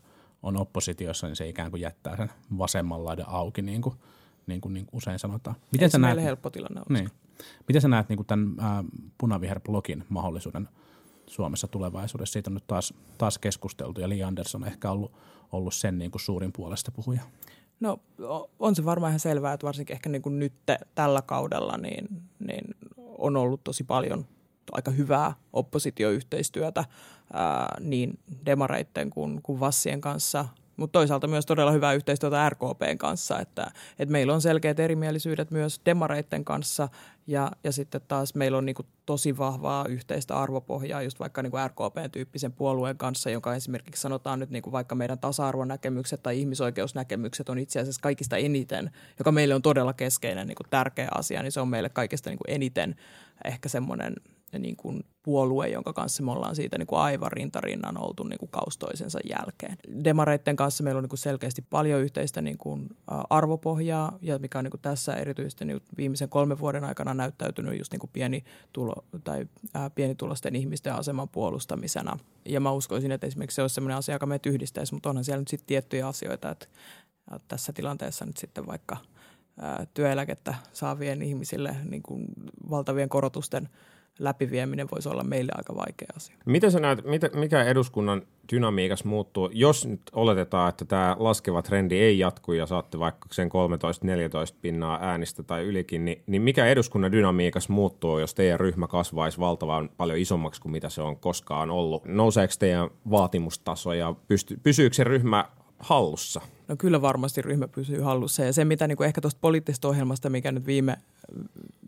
on oppositiossa, niin se ikään kuin jättää sen vasemman laidan auki, niin kuin, niin kuin, niin kuin usein sanotaan. Miten se näet, helppo tilanne on? niin. Miten sä näet niin kuin tämän ää, punaviherblogin mahdollisuuden Suomessa tulevaisuudessa? Siitä on nyt taas, taas keskusteltu ja Li Andersson on ehkä ollut, ollut sen niin kuin suurin puolesta puhuja. No on se varmaan ihan selvää, että varsinkin ehkä niin kuin nyt tällä kaudella niin, niin on ollut tosi paljon aika hyvää oppositioyhteistyötä ää, niin demareitten kuin, kuin vassien kanssa, mutta toisaalta myös todella hyvää yhteistyötä RKPn kanssa, että, että meillä on selkeät erimielisyydet myös demareitten kanssa ja, ja sitten taas meillä on niin kuin tosi vahvaa yhteistä arvopohjaa just vaikka niin kuin RKP-tyyppisen puolueen kanssa, joka esimerkiksi sanotaan nyt niin kuin vaikka meidän tasa-arvonäkemykset tai ihmisoikeusnäkemykset on itse asiassa kaikista eniten, joka meille on todella keskeinen niin kuin tärkeä asia, niin se on meille kaikista niin kuin eniten ehkä semmoinen niin kuin puolue, jonka kanssa me ollaan siitä niin kuin aivan rintarinnan oltu niin kuin kaustoisensa jälkeen. Demareitten kanssa meillä on niin kuin selkeästi paljon yhteistä niin kuin arvopohjaa, ja mikä on niin kuin tässä erityisesti niin viimeisen kolmen vuoden aikana näyttäytynyt just niin kuin pieni tulo, tai ää, pienitulosten ihmisten aseman puolustamisena. Ja mä uskoisin, että esimerkiksi se olisi sellainen asia, joka meitä yhdistäisi, mutta onhan siellä nyt sitten tiettyjä asioita, että tässä tilanteessa nyt sitten vaikka työeläkettä saavien ihmisille niin kuin valtavien korotusten läpivieminen voisi olla meille aika vaikea asia. Miten sä näet, mitä, mikä eduskunnan dynamiikas muuttuu, jos nyt oletetaan, että tämä laskeva trendi ei jatku ja saatte vaikka sen 13-14 pinnaa äänistä tai ylikin, niin, niin mikä eduskunnan dynamiikas muuttuu, jos teidän ryhmä kasvaisi valtavan paljon isommaksi kuin mitä se on koskaan ollut? Nouseeko teidän vaatimustaso ja pysty, pysyykö se ryhmä hallussa? No kyllä varmasti ryhmä pysyy hallussa ja se mitä niin kuin ehkä tuosta poliittisesta ohjelmasta, mikä nyt viime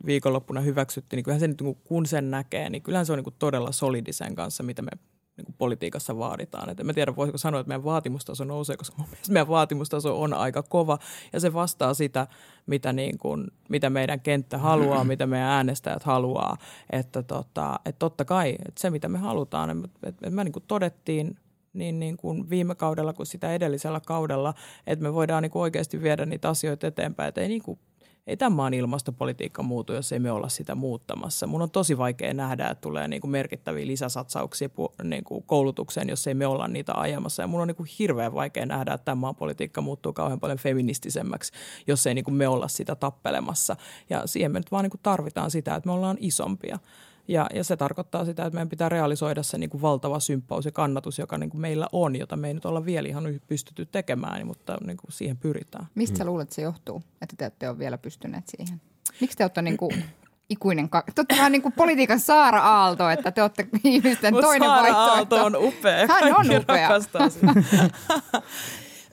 viikonloppuna hyväksyttiin, niin kyllähän se nyt niin kuin, kun sen näkee, niin kyllähän se on niin kuin todella solidi sen kanssa, mitä me niin kuin politiikassa vaaditaan. Et en mä tiedä, voisiko sanoa, että meidän vaatimustaso nousee, koska mun mielestä meidän vaatimustaso on aika kova ja se vastaa sitä, mitä, niin kuin, mitä meidän kenttä haluaa, mitä meidän äänestäjät haluaa. Että tota, et totta kai, että se mitä me halutaan, että et, et me niin kuin todettiin niin, niin kuin viime kaudella kuin sitä edellisellä kaudella, että me voidaan niin kuin oikeasti viedä niitä asioita eteenpäin. Että ei, niin kuin, ei tämän maan ilmastopolitiikka muutu, jos ei me olla sitä muuttamassa. Mun on tosi vaikea nähdä, että tulee niin kuin merkittäviä lisäsatsauksia niin kuin koulutukseen, jos ei me olla niitä ajamassa. Ja mun on niin kuin hirveän vaikea nähdä, että tämän maan politiikka muuttuu kauhean paljon feministisemmäksi, jos ei niin kuin me olla sitä tappelemassa. Ja siihen me nyt vaan niin kuin tarvitaan sitä, että me ollaan isompia. Ja, ja se tarkoittaa sitä, että meidän pitää realisoida se niin kuin valtava symppaus ja kannatus, joka niin kuin meillä on, jota me ei nyt olla vielä ihan pystytty tekemään, mutta niin kuin siihen pyritään. Mistä sä luulet, että se johtuu, että te ette ole vielä pystyneet siihen? Miksi te olette niin kuin ikuinen, ka- te olette vähän niin kuin politiikan Saara Aalto, että te olette ihmisten Mut toinen Saara vaihtoehto. Aalto on upea. Hän on Kaikki upea.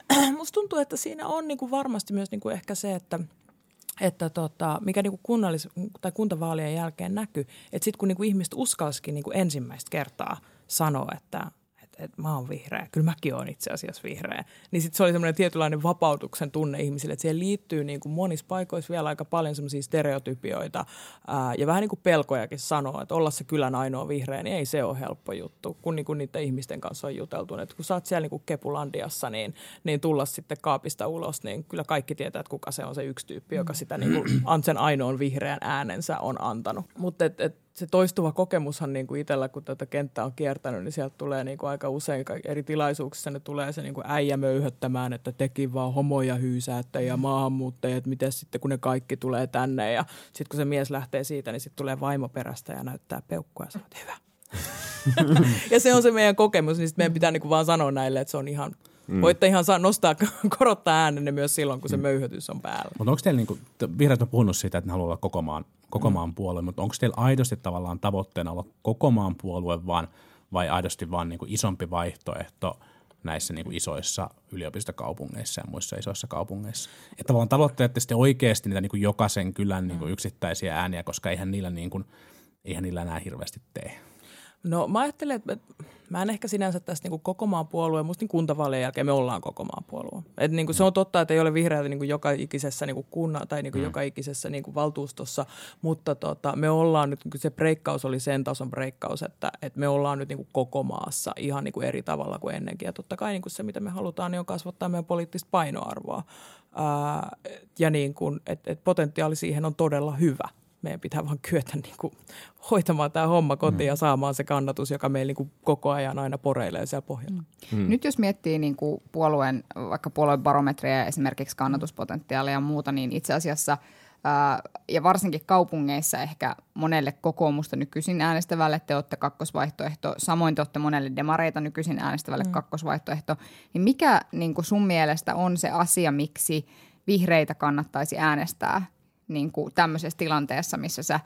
Musta tuntuu, että siinä on niin kuin varmasti myös niin kuin ehkä se, että että tota, mikä niin kuin kunnallis- tai kuntavaalien jälkeen näkyy, että sitten kun niin kuin ihmiset uskalsikin niin kuin ensimmäistä kertaa sanoa, että että, että mä oon vihreä, kyllä mäkin oon itse asiassa vihreä, niin sitten se oli semmoinen tietynlainen vapautuksen tunne ihmisille, että siihen liittyy niin kuin monissa paikoissa vielä aika paljon semmoisia stereotypioita ää, ja vähän niin kuin pelkojakin sanoa, että olla se kylän ainoa vihreä, niin ei se ole helppo juttu, kun niin kuin niiden ihmisten kanssa on juteltu. Että kun sä oot siellä niin kuin Kepulandiassa, niin, niin tulla sitten kaapista ulos, niin kyllä kaikki tietää, että kuka se on se yksi tyyppi, joka sitä niin kuin, sen ainoan vihreän äänensä on antanut. Mutta et, et, se toistuva kokemushan niin kuin itsellä, kun tätä kenttää on kiertänyt, niin sieltä tulee niin kuin aika usein eri tilaisuuksissa ne tulee se niin kuin äijä möyhöttämään, että teki vaan homoja hyysäättä ja maahanmuuttajat, miten sitten kun ne kaikki tulee tänne ja sitten kun se mies lähtee siitä, niin sitten tulee vaimo perästä ja näyttää peukkua ja sanoo, että hyvä. ja se on se meidän kokemus, niin sitten meidän pitää niin kuin vaan sanoa näille, että se on ihan Mm. Voitte ihan saa nostaa, korottaa äänenne myös silloin, kun se mm. möyhytys on päällä. Mutta onko teillä, niin kuin, vihreät on puhunut siitä, että ne haluaa olla koko maan, koko maan mm. puolue, mutta onko teillä aidosti tavallaan tavoitteena olla koko maan puolue vaan, vai aidosti vaan niin kuin isompi vaihtoehto näissä niin kuin isoissa yliopistokaupungeissa ja muissa isoissa kaupungeissa? Että tavallaan tavoitteette sitten oikeasti niitä niin kuin jokaisen kylän niin kuin yksittäisiä ääniä, koska eihän niillä, niin kuin, eihän niillä enää hirveästi tee. No mä ajattelen, että mä en ehkä sinänsä tästä niin koko maan puolue, musta niin kuntavaalien jälkeen me ollaan koko maan puolue. Et niin kuin se on totta, että ei ole vihreätä niin kuin joka ikisessä niin kuin kunna, tai niin kuin mm. joka ikisessä niin kuin valtuustossa, mutta tota, me ollaan nyt, se breikkaus oli sen tason breikkaus, että, että me ollaan nyt niin kuin koko maassa ihan niin kuin eri tavalla kuin ennenkin. Ja totta kai niin kuin se, mitä me halutaan, niin on kasvattaa meidän poliittista painoarvoa. Ää, ja niin kuin, et, et potentiaali siihen on todella hyvä – meidän pitää vaan kyetä niin kuin hoitamaan tämä homma kotiin mm. ja saamaan se kannatus, joka meillä niin kuin koko ajan aina poreilee siellä pohjalla. Mm. Mm. Nyt jos miettii niin kuin puolueen, vaikka puolueen barometria esimerkiksi kannatuspotentiaalia ja muuta, niin itse asiassa ää, ja varsinkin kaupungeissa ehkä monelle kokoomusta nykyisin äänestävälle te olette kakkosvaihtoehto, samoin te olette monelle demareita nykyisin äänestävälle mm. kakkosvaihtoehto, niin mikä niin kuin sun mielestä on se asia, miksi vihreitä kannattaisi äänestää niin kuin tämmöisessä tilanteessa, missä sä,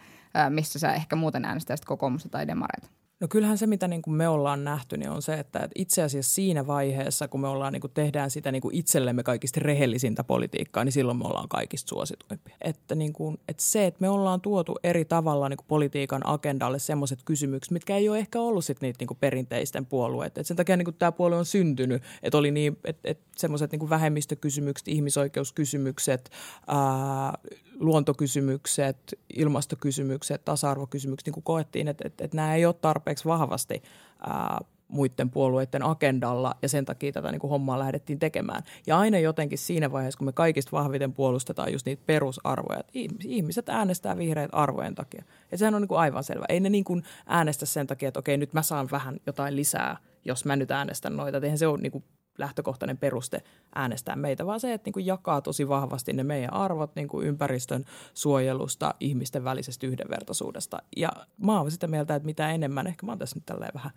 missä sä ehkä muuten äänestäisit kokoomusta tai demareita? No kyllähän se, mitä niin kuin me ollaan nähty, niin on se, että itse asiassa siinä vaiheessa, kun me ollaan, niin kuin tehdään sitä niin kuin itsellemme kaikista rehellisintä politiikkaa, niin silloin me ollaan kaikista suosituimpia. Että, niin kuin, että se, että me ollaan tuotu eri tavalla niin kuin politiikan agendalle semmoiset kysymykset, mitkä ei ole ehkä ollut sit niitä niin kuin perinteisten puolueita. Että sen takia niin kuin tämä puolue on syntynyt, että oli niin, että, että semmoiset niin vähemmistökysymykset, ihmisoikeuskysymykset, ää, luontokysymykset, ilmastokysymykset, tasa-arvokysymykset, niin kuin koettiin, että, että, että nämä ei ole tarpeeksi vahvasti ää, muiden puolueiden agendalla ja sen takia tätä niin kuin hommaa lähdettiin tekemään. Ja aina jotenkin siinä vaiheessa, kun me kaikista vahviten puolustetaan just niitä perusarvoja, että ihmiset äänestää vihreät arvojen takia. Ja sehän on niin kuin aivan selvä. Ei ne niin kuin äänestä sen takia, että okei, nyt mä saan vähän jotain lisää, jos mä nyt äänestän noita. Eihän se ole niin kuin lähtökohtainen peruste äänestää meitä, vaan se, että niin kuin jakaa tosi vahvasti ne meidän arvot niin kuin ympäristön suojelusta, ihmisten välisestä yhdenvertaisuudesta. Ja mä oon sitä mieltä, että mitä enemmän, ehkä mä oon tässä nyt tälleen vähän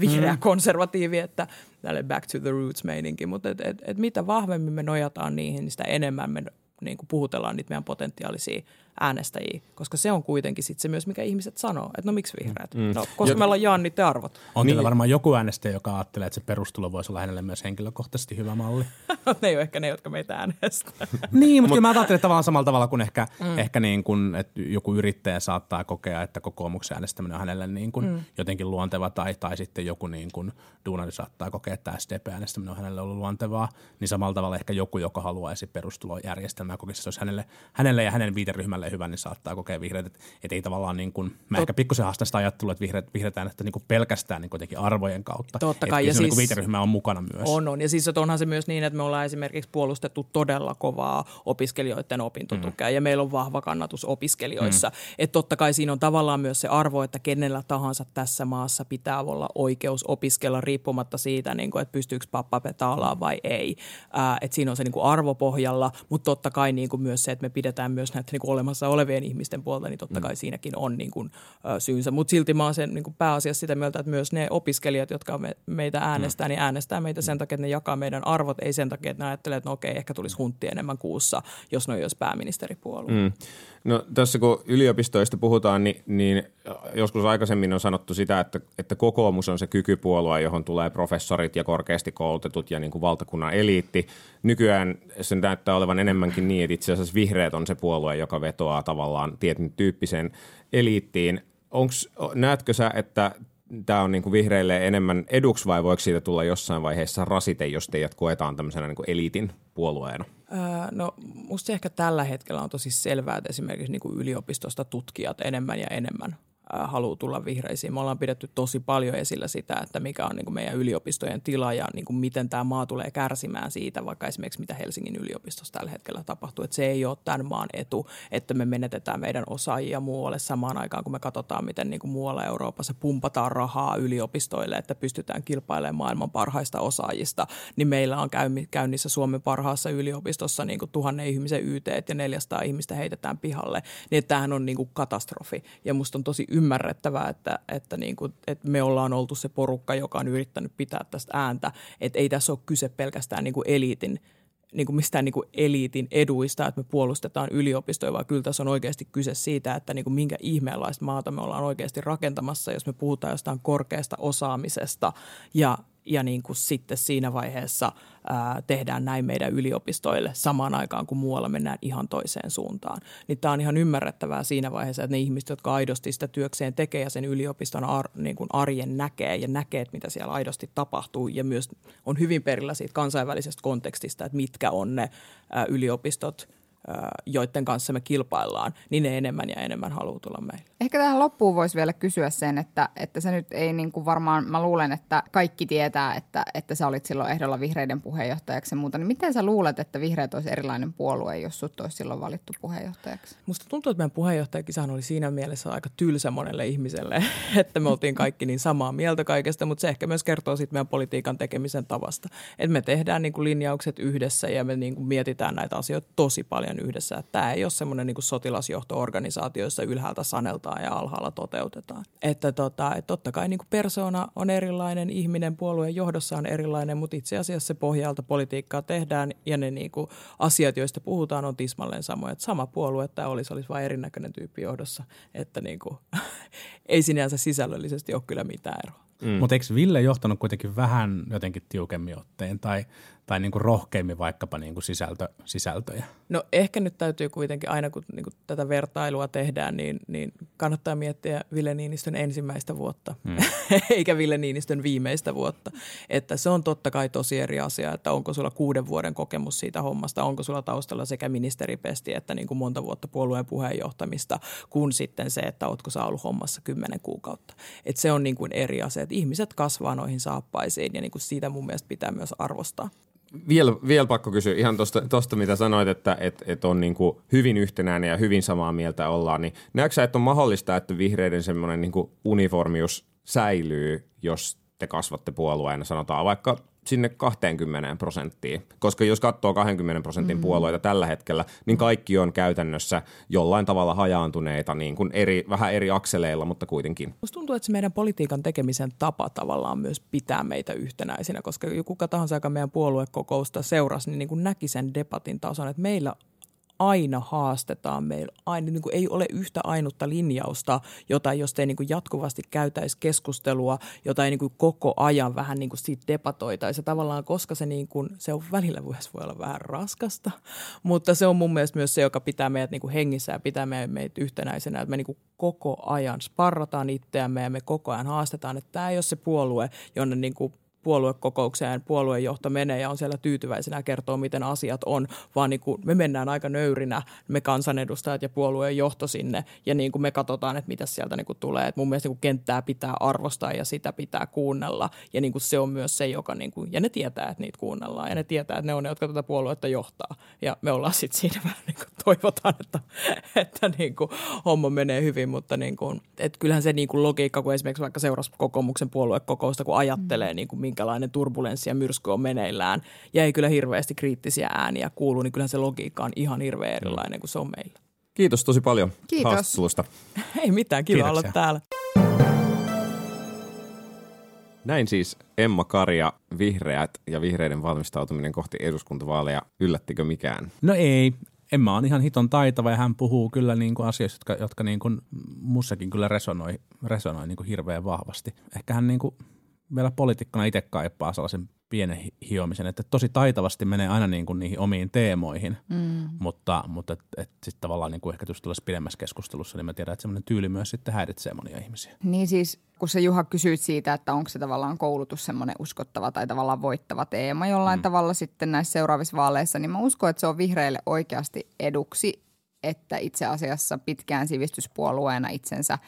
vihreä mm. konservatiivi, että tälle back to the roots meininki, mutta et, et, et mitä vahvemmin me nojataan niihin, niin sitä enemmän me niin kuin puhutellaan niitä meidän potentiaalisia äänestäjiä, koska se on kuitenkin sit se myös, mikä ihmiset sanoo, että no miksi vihreät? Mm. No, koska meillä on jaan niiden arvot. On niin. varmaan joku äänestäjä, joka ajattelee, että se perustulo voisi olla hänelle myös henkilökohtaisesti hyvä malli. ne ei ole ehkä ne, jotka meitä äänestää. niin, mutta kyllä mä ajattelen tavallaan samalla tavalla kuin ehkä, mm. ehkä niin kuin, että joku yrittäjä saattaa kokea, että kokoomuksen äänestäminen on hänelle niin kuin mm. jotenkin luonteva tai, tai sitten joku niin kuin duunari saattaa kokea, että SDP-äänestäminen on hänelle ollut luontevaa, niin samalla tavalla ehkä joku, joka haluaisi perustulojärjestelmää kokisi, se olisi hänelle, hänelle ja hänen viiteryhmälle hyvä, niin saattaa kokea vihreät. Että et ei tavallaan niin kuin, mä Tot... ehkä pikkusen haastan sitä ajattelua, että vihreät, vihreät äänestä niin kuin pelkästään niin kuitenkin arvojen kautta. Totta kai. ja se siis, niin viiteryhmä on mukana myös. On, on. Ja siis että onhan se myös niin, että me ollaan esimerkiksi puolustettu todella kovaa opiskelijoiden opintotukea mm. ja meillä on vahva kannatus opiskelijoissa. Mm. Että totta kai siinä on tavallaan myös se arvo, että kenellä tahansa tässä maassa pitää olla oikeus opiskella riippumatta siitä, niin kuin, että pystyykö pappa petaalaan vai ei. Äh, että siinä on se niin kuin arvopohjalla, mutta totta kai niin kuin myös se, että me pidetään myös näitä niin kuin olemassa olemassa olevien ihmisten puolta, niin totta kai mm. siinäkin on niin kuin, ö, syynsä. Mutta silti mä oon sen niin kuin pääasiassa sitä mieltä, että myös ne opiskelijat, jotka me, meitä äänestää, mm. niin äänestää meitä sen takia, että ne jakaa meidän arvot, ei sen takia, että ne ajattelee, että no okei, ehkä tulisi huntti enemmän kuussa, jos ne olisi pääministeripuolue. Mm. No tässä kun yliopistoista puhutaan, niin, niin joskus aikaisemmin on sanottu sitä, että, että kokoomus on se kykypuolue, johon tulee professorit ja korkeasti koulutetut ja niin kuin valtakunnan eliitti. Nykyään se näyttää olevan enemmänkin niin, että itse asiassa vihreät on se puolue, joka vetoaa tavallaan tietyn tyyppiseen eliittiin. Onks, näetkö sä, että tämä on niin kuin vihreille enemmän eduksi vai voiko siitä tulla jossain vaiheessa rasite, jos teidät koetaan tämmöisenä niin kuin eliitin puolueena? Öö, no musta ehkä tällä hetkellä on tosi selvää, että esimerkiksi niin kuin yliopistosta tutkijat enemmän ja enemmän haluaa tulla vihreisiin. Me ollaan pidetty tosi paljon esillä sitä, että mikä on niin kuin meidän yliopistojen tila ja niin kuin miten tämä maa tulee kärsimään siitä, vaikka esimerkiksi mitä Helsingin yliopistossa tällä hetkellä tapahtuu. Että se ei ole tämän maan etu, että me menetetään meidän osaajia muualle samaan aikaan, kun me katsotaan, miten niin kuin muualla Euroopassa pumpataan rahaa yliopistoille, että pystytään kilpailemaan maailman parhaista osaajista, niin meillä on käynnissä Suomen parhaassa yliopistossa niin kuin tuhannen ihmisen YT ja 400 ihmistä heitetään pihalle. Niin tämähän on niin kuin katastrofi ja musta on tosi ymmärrettävää, että, että, niin kuin, että me ollaan oltu se porukka, joka on yrittänyt pitää tästä ääntä, että ei tässä ole kyse pelkästään niin kuin eliitin niin kuin mistään niin kuin eliitin eduista, että me puolustetaan yliopistoja, vaan kyllä tässä on oikeasti kyse siitä, että niin kuin minkä ihmeenlaista maata me ollaan oikeasti rakentamassa, jos me puhutaan jostain korkeasta osaamisesta. Ja ja niin kuin sitten siinä vaiheessa ää, tehdään näin meidän yliopistoille samaan aikaan, kun muualla mennään ihan toiseen suuntaan. Niin tämä on ihan ymmärrettävää siinä vaiheessa, että ne ihmiset, jotka aidosti sitä työkseen tekee ja sen yliopiston ar, niin kuin arjen näkee ja näkee, että mitä siellä aidosti tapahtuu ja myös on hyvin perillä siitä kansainvälisestä kontekstista, että mitkä on ne ää, yliopistot – joiden kanssa me kilpaillaan, niin ne enemmän ja enemmän haluaa tulla meille. Ehkä tähän loppuun voisi vielä kysyä sen, että, että se nyt ei niin kuin varmaan, mä luulen, että kaikki tietää, että, että sä olit silloin ehdolla vihreiden puheenjohtajaksi ja muuta. Niin miten sä luulet, että vihreät olisi erilainen puolue, jos sut olisi silloin valittu puheenjohtajaksi? Musta tuntuu, että meidän puheenjohtajakisahan oli siinä mielessä aika tylsä monelle ihmiselle, että me oltiin kaikki niin samaa mieltä kaikesta, mutta se ehkä myös kertoo siitä meidän politiikan tekemisen tavasta. Että me tehdään niin kuin linjaukset yhdessä ja me niin kuin mietitään näitä asioita tosi paljon yhdessä. Että tämä ei ole semmoinen niin sotilasjohto-organisaatio, jossa ylhäältä saneltaan ja alhaalla toteutetaan. Että, tota, että totta kai niin persona on erilainen, ihminen puolueen johdossa on erilainen, mutta itse asiassa se pohjalta politiikkaa tehdään ja ne niin kuin asiat, joista puhutaan, on tismalleen samoja. Että sama puolue tämä olisi, olisi vain erinäköinen tyyppi johdossa, että niin kuin, ei sinänsä sisällöllisesti ole kyllä mitään eroa. Mm. Mutta eikö Ville johtanut kuitenkin vähän jotenkin tiukemmin otteen tai tai niin kuin rohkeimmin vaikkapa niin kuin sisältö, sisältöjä? No ehkä nyt täytyy kuitenkin aina, kun niin kuin tätä vertailua tehdään, niin, niin kannattaa miettiä Ville Niinistön ensimmäistä vuotta, hmm. eikä Ville Niinistön viimeistä vuotta. Että se on totta kai tosi eri asia, että onko sulla kuuden vuoden kokemus siitä hommasta, onko sulla taustalla sekä ministeripesti että niin kuin monta vuotta puolueen puheenjohtamista, kuin sitten se, että ootko sä ollut hommassa kymmenen kuukautta. Että se on niin kuin eri asia, että ihmiset kasvaa noihin saappaisiin ja niin kuin siitä mun mielestä pitää myös arvostaa. Vielä, vielä pakko kysyä ihan tuosta, mitä sanoit, että et, et on niin kuin hyvin yhtenäinen ja hyvin samaa mieltä ollaan. Niin näetkö että on mahdollista, että vihreiden semmoinen niin uniformius säilyy, jos te kasvatte puolueena, sanotaan vaikka sinne 20 prosenttiin. Koska jos katsoo 20 prosentin mm. puolueita tällä hetkellä, niin kaikki on käytännössä jollain tavalla hajaantuneita niin kuin eri, vähän eri akseleilla, mutta kuitenkin. Musta tuntuu, että se meidän politiikan tekemisen tapa tavallaan myös pitää meitä yhtenäisinä, koska kuka tahansa, joka meidän puoluekokousta seurasi, niin, niin kuin näki sen debatin tason, että meillä aina haastetaan. Meillä aina, niin kuin ei ole yhtä ainutta linjausta, jota jos ei niin kuin jatkuvasti käytäisi keskustelua, jota ei niin kuin koko ajan vähän niin kuin siitä debatoitaisi. tavallaan, koska se, niin kuin, se on välillä voi olla vähän raskasta, mutta se on mun mielestä myös se, joka pitää meidät niin kuin hengissä ja pitää meidät, meidät yhtenäisenä, että me niin kuin koko ajan sparrataan itseämme ja me koko ajan haastetaan, että tämä ei ole se puolue, jonne niin kuin puoluekokoukseen puoluejohto menee ja on siellä tyytyväisenä ja kertoo, miten asiat on, vaan niin kuin me mennään aika nöyrinä, me kansanedustajat ja puolueen johto sinne, ja niin kuin me katsotaan, että mitä sieltä niin kuin tulee. Et mun mielestä niin kuin kenttää pitää arvostaa ja sitä pitää kuunnella, ja niin kuin se on myös se, joka, niin kuin, ja ne tietää, että niitä kuunnellaan, ja ne tietää, että ne on ne, jotka tätä puoluetta johtaa, ja me ollaan sitten siinä vähän niin kuin toivotaan, että, että niin kuin homma menee hyvin, mutta niin kuin, että kyllähän se niin kuin logiikka, kun esimerkiksi vaikka seurasi kokoomuksen puoluekokousta, kun ajattelee, mm. niin kuin, minkälainen turbulenssi ja myrsky on meneillään ja ei kyllä hirveästi kriittisiä ääniä kuulu, niin kyllähän se logiikka on ihan hirveän erilainen kuin se on meillä. Kiitos tosi paljon Kiitos. haastattelusta. ei mitään, kiva Kiitoksia. olla täällä. Näin siis Emma Karja, vihreät ja vihreiden valmistautuminen kohti eduskuntavaaleja. Yllättikö mikään? No ei. Emma on ihan hiton taitava ja hän puhuu kyllä niin kuin asioista, jotka, jotka niin kuin mussakin kyllä resonoi, resonoi niin kuin hirveän vahvasti. Ehkä hän niin kuin vielä poliitikkona itse kaipaa sellaisen pienen hiomisen, että tosi taitavasti menee aina niin kuin niihin omiin teemoihin, mm. mutta, mutta et, et sitten tavallaan niin kuin ehkä just tällaisessa pidemmässä keskustelussa, niin mä tiedän, että semmoinen tyyli myös sitten häiritsee monia ihmisiä. Niin siis, kun se Juha kysyit siitä, että onko se tavallaan koulutus semmoinen uskottava tai tavallaan voittava teema jollain mm. tavalla sitten näissä seuraavissa vaaleissa, niin mä uskon, että se on vihreille oikeasti eduksi, että itse asiassa pitkään sivistyspuolueena itsensä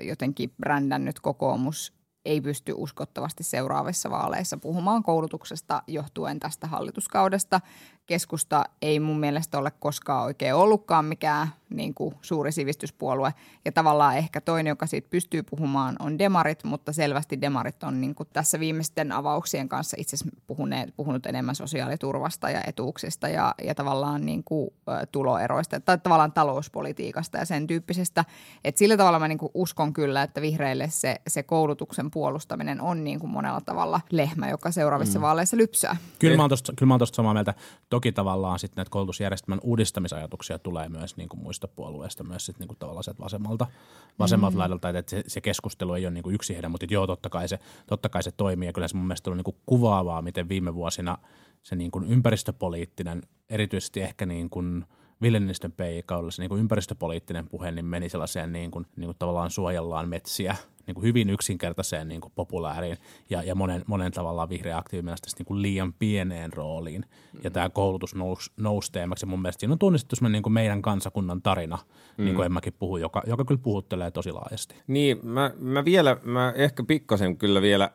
jotenkin brändännyt kokoomus ei pysty uskottavasti seuraavissa vaaleissa puhumaan koulutuksesta johtuen tästä hallituskaudesta. Keskusta ei mun mielestä ole koskaan oikein ollutkaan mikään niin kuin suuri sivistyspuolue. Ja tavallaan ehkä toinen, joka siitä pystyy puhumaan, on demarit, mutta selvästi demarit on niin kuin tässä viimeisten avauksien kanssa itse asiassa puhuneet, puhunut enemmän sosiaaliturvasta ja etuuksista ja, ja tavallaan niin kuin, tuloeroista tai tavallaan talouspolitiikasta ja sen tyyppisestä. Et sillä tavalla mä niin kuin uskon kyllä, että vihreille se, se koulutuksen puolustaminen on niin kuin monella tavalla lehmä, joka seuraavissa mm. vaaleissa lypsää. Kyllä mä oon tosta, kyllä mä oon tosta samaa mieltä. Toki tavallaan sitten näitä koulutusjärjestelmän uudistamisajatuksia tulee myös niin kuin muista puolueista, myös sitten niin kuin tavallaan sieltä vasemmalta, vasemmalta mm. laidalta, että se, se, keskustelu ei ole niin kuin yksi heidän, mutta joo, totta kai se, totta kai se toimii ja kyllä se mun mielestä on niin kuin kuvaavaa, miten viime vuosina se niin kuin ympäristöpoliittinen, erityisesti ehkä niin kuin Ville Niinistön PI-kaudella se niin kuin ympäristöpoliittinen puhe niin meni sellaiseen niin kuin, niin kuin tavallaan suojellaan metsiä niin kuin hyvin yksinkertaiseen niin kuin populääriin ja, ja monen, monen tavallaan vihreä aktiivi niin kuin liian pieneen rooliin. Ja tämä koulutus nous, nousi teemaksi. Mun mielestä siinä on tunnistettu niin kuin meidän kansakunnan tarina, mm. niin kuin Emmäkin puhuu, joka, joka kyllä puhuttelee tosi laajasti. Niin, mä, mä vielä, mä ehkä pikkasen kyllä vielä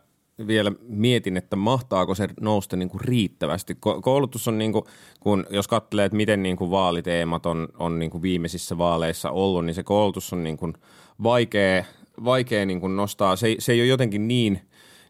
vielä mietin, että mahtaako se nousta niin kuin riittävästi. Ko- koulutus on, niin kuin, kun jos katselee, että miten niin kuin vaaliteemat on, on niin kuin viimeisissä vaaleissa ollut, niin se koulutus on niin kuin vaikea, vaikea niin kuin nostaa. Se, se ei ole jotenkin niin,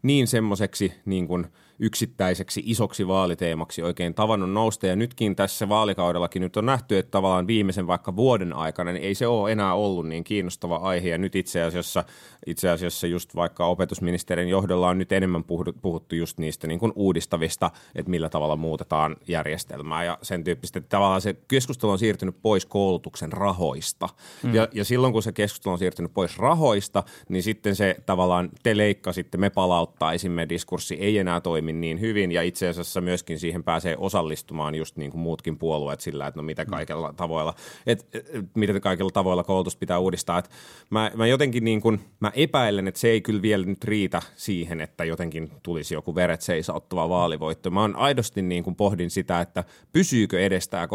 niin semmoiseksi niin kuin – yksittäiseksi isoksi vaaliteemaksi oikein tavannut nousta. Ja nytkin tässä vaalikaudellakin nyt on nähty, että tavallaan viimeisen vaikka vuoden aikana niin ei se ole enää ollut niin kiinnostava aihe. Ja nyt itse asiassa, itse asiassa just vaikka opetusministerin johdolla on nyt enemmän puhuttu just niistä niin kuin uudistavista, että millä tavalla muutetaan järjestelmää ja sen tyyppistä. Että tavallaan se keskustelu on siirtynyt pois koulutuksen rahoista. Mm. Ja, ja silloin kun se keskustelu on siirtynyt pois rahoista, niin sitten se tavallaan te leikkasitte, me palauttaisimme diskurssi ei enää toimi toimi niin hyvin ja itse asiassa myöskin siihen pääsee osallistumaan just niin kuin muutkin puolueet sillä, että no mitä mm. kaikilla tavoilla, et, et, miten kaikilla tavoilla koulutus pitää uudistaa. Et mä, mä jotenkin niin kuin, mä epäilen, että se ei kyllä vielä nyt riitä siihen, että jotenkin tulisi joku veret seisauttava vaalivoitto. Mä oon aidosti niin kuin pohdin sitä, että pysyykö edestää 13-14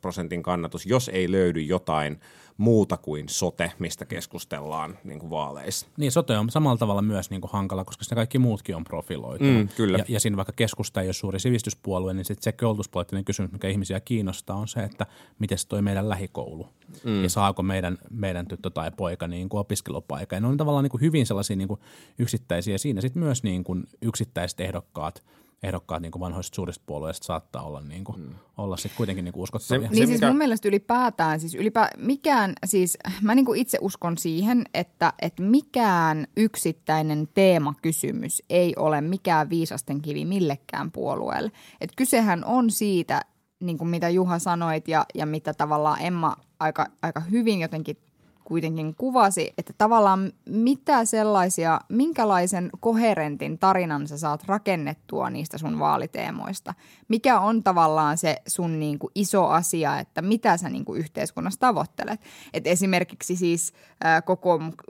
prosentin kannatus, jos ei löydy jotain muuta kuin sote, mistä keskustellaan niin kuin vaaleissa. Niin, sote on samalla tavalla myös niin kuin hankala, koska se kaikki muutkin on profiloitu. Mm, kyllä. Ja, ja siinä vaikka keskusta ei ole suuri sivistyspuolue, niin sit se koulutuspoliittinen kysymys, mikä ihmisiä kiinnostaa, on se, että miten se toi meidän lähikoulu. Mm. Ja saako meidän, meidän tyttö tai poika niin kuin opiskelupaikka. Ja ne on tavallaan niin kuin hyvin sellaisia niin kuin yksittäisiä. Siinä sitten myös niin kuin yksittäiset ehdokkaat – ehdokkaat niin kuin vanhoista suurista puolueista saattaa olla, niin kuin, mm. olla sit kuitenkin niin kuin uskottavia. Se, niin se, siis mikä... mun mielestä ylipäätään, siis ylipä, mikään, siis mä niin kuin itse uskon siihen, että, että mikään yksittäinen teemakysymys ei ole mikään viisasten kivi millekään puolueelle. Et kysehän on siitä, niin kuin mitä Juha sanoit ja, ja mitä tavallaan Emma aika, aika hyvin jotenkin kuitenkin kuvasi, että tavallaan mitä sellaisia, minkälaisen koherentin tarinan sä saat rakennettua niistä sun vaaliteemoista. Mikä on tavallaan se sun niin kuin iso asia, että mitä sä niin kuin yhteiskunnassa tavoittelet. Et esimerkiksi siis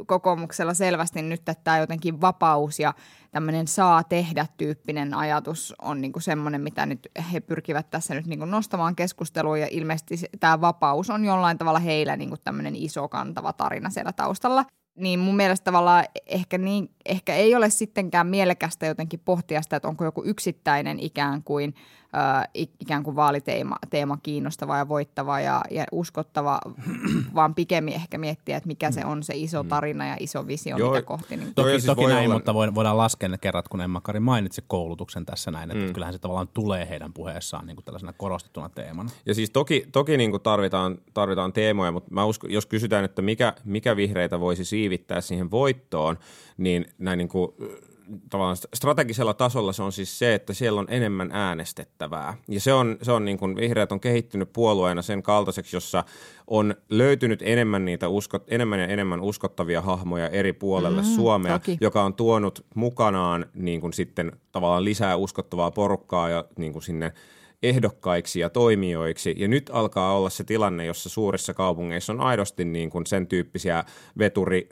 kokoomuksella selvästi nyt tämä jotenkin vapaus ja tämmöinen saa tehdä tyyppinen ajatus on niin semmoinen, mitä nyt he pyrkivät tässä nyt niin nostamaan keskustelua ja ilmeisesti tämä vapaus on jollain tavalla heillä niin tämmöinen iso kantava tarina siellä taustalla. Niin mun mielestä tavallaan ehkä, niin, ehkä ei ole sittenkään mielekästä jotenkin pohtia sitä, että onko joku yksittäinen ikään kuin – ikään kuin vaaliteema teema kiinnostava ja voittava ja, ja uskottava, vaan pikemmin ehkä miettiä, että mikä se on se iso mm. tarina ja iso visio, Joo, mitä kohti. Niin... Toki, siis toki näin, olla... mutta voidaan laskea ne kerrat, kun Emma Kari mainitsi koulutuksen tässä näin, että mm. kyllähän se tavallaan tulee heidän puheessaan niin kuin tällaisena korostettuna teemana. Ja siis toki, toki niin kuin tarvitaan, tarvitaan teemoja, mutta mä uskon, jos kysytään, että mikä, mikä vihreitä voisi siivittää siihen voittoon, niin näin niin kuin tavallaan strategisella tasolla se on siis se, että siellä on enemmän äänestettävää. Ja se on, se on niin kuin vihreät on kehittynyt puolueena sen kaltaiseksi, jossa on löytynyt enemmän niitä uskot, enemmän ja enemmän uskottavia hahmoja eri puolelle mm, Suomea, toki. joka on tuonut mukanaan niin kuin sitten tavallaan lisää uskottavaa porukkaa ja niin kuin sinne ehdokkaiksi ja toimijoiksi. Ja nyt alkaa olla se tilanne, jossa suurissa kaupungeissa on aidosti niin kuin sen tyyppisiä veturi,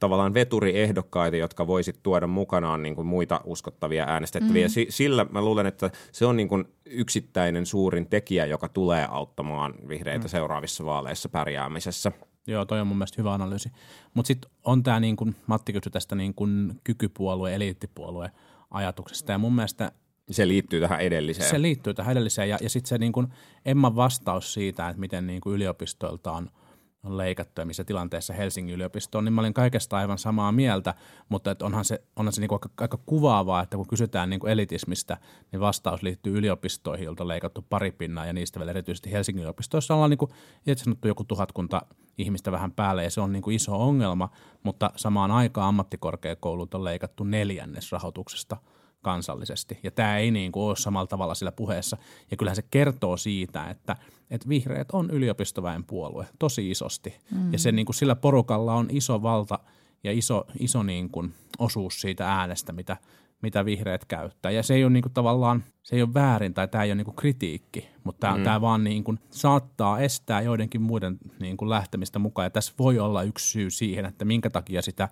tavallaan veturiehdokkaita, jotka voisit tuoda mukanaan niin kuin muita uskottavia äänestettäviä. Mm. Sillä mä luulen, että se on niin kuin yksittäinen suurin tekijä, joka tulee auttamaan vihreitä mm. seuraavissa vaaleissa pärjäämisessä. Joo, toi on mun mielestä hyvä analyysi. Mutta sitten on tämä, niin kuin Matti kysyi tästä niin kuin kykypuolue, eliittipuolue ajatuksesta. Ja mun mielestä Se liittyy tähän edelliseen. se liittyy tähän edelliseen. Ja, ja sitten se niin kuin Emman vastaus siitä, että miten niin kuin yliopistoilta on, on leikattu ja missä tilanteessa Helsingin yliopisto on, niin mä olin kaikesta aivan samaa mieltä, mutta että onhan se, onhan se niin kuin aika, aika kuvaavaa, että kun kysytään niin kuin elitismistä, niin vastaus liittyy yliopistoihin, joilta on leikattu pari pinnaa ja niistä vielä erityisesti Helsingin yliopistoissa ollaan niin kuin, itse sanottu joku tuhatkunta ihmistä vähän päälle ja se on niin kuin iso ongelma, mutta samaan aikaan ammattikorkeakoulut on leikattu neljännes rahoituksesta kansallisesti. Ja tämä ei niin kuin ole samalla tavalla sillä puheessa. Ja kyllähän se kertoo siitä, että, että vihreät on yliopistoväen puolue tosi isosti. Mm. Ja se niin kuin sillä porukalla on iso valta ja iso, iso niin kuin osuus siitä äänestä, mitä, mitä vihreät käyttää. Ja se ei ole niin kuin tavallaan, se ei ole väärin tai tämä ei ole niin kuin kritiikki, mutta tämä, mm. tämä vaan niin kuin saattaa estää joidenkin muiden niin kuin lähtemistä mukaan. Ja tässä voi olla yksi syy siihen, että minkä takia sitä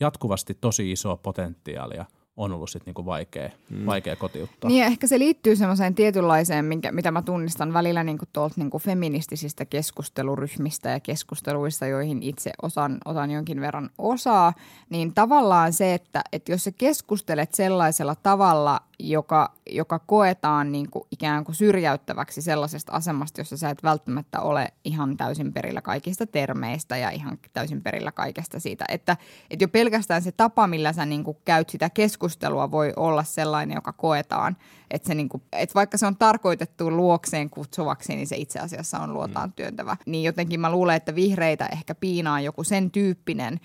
jatkuvasti tosi isoa potentiaalia on ollut sitten niinku vaikea, mm. vaikea kotiuttaa. Niin ehkä se liittyy semmoiseen tietynlaiseen, minkä, mitä mä tunnistan välillä niin tuolta niin feministisistä keskusteluryhmistä ja keskusteluista, joihin itse osan, osan jonkin verran osaa, niin tavallaan se, että, että jos sä keskustelet sellaisella tavalla, joka, joka koetaan niin kuin ikään kuin syrjäyttäväksi sellaisesta asemasta, jossa sä et välttämättä ole ihan täysin perillä kaikista termeistä ja ihan täysin perillä kaikesta siitä, että, että jo pelkästään se tapa, millä sä niin kuin käyt sitä keskustelua voi olla sellainen, joka koetaan, että, se niin kuin, että vaikka se on tarkoitettu luokseen kutsuvaksi, niin se itse asiassa on luotaan työntävä. Niin jotenkin mä luulen, että vihreitä ehkä piinaa joku sen tyyppinen.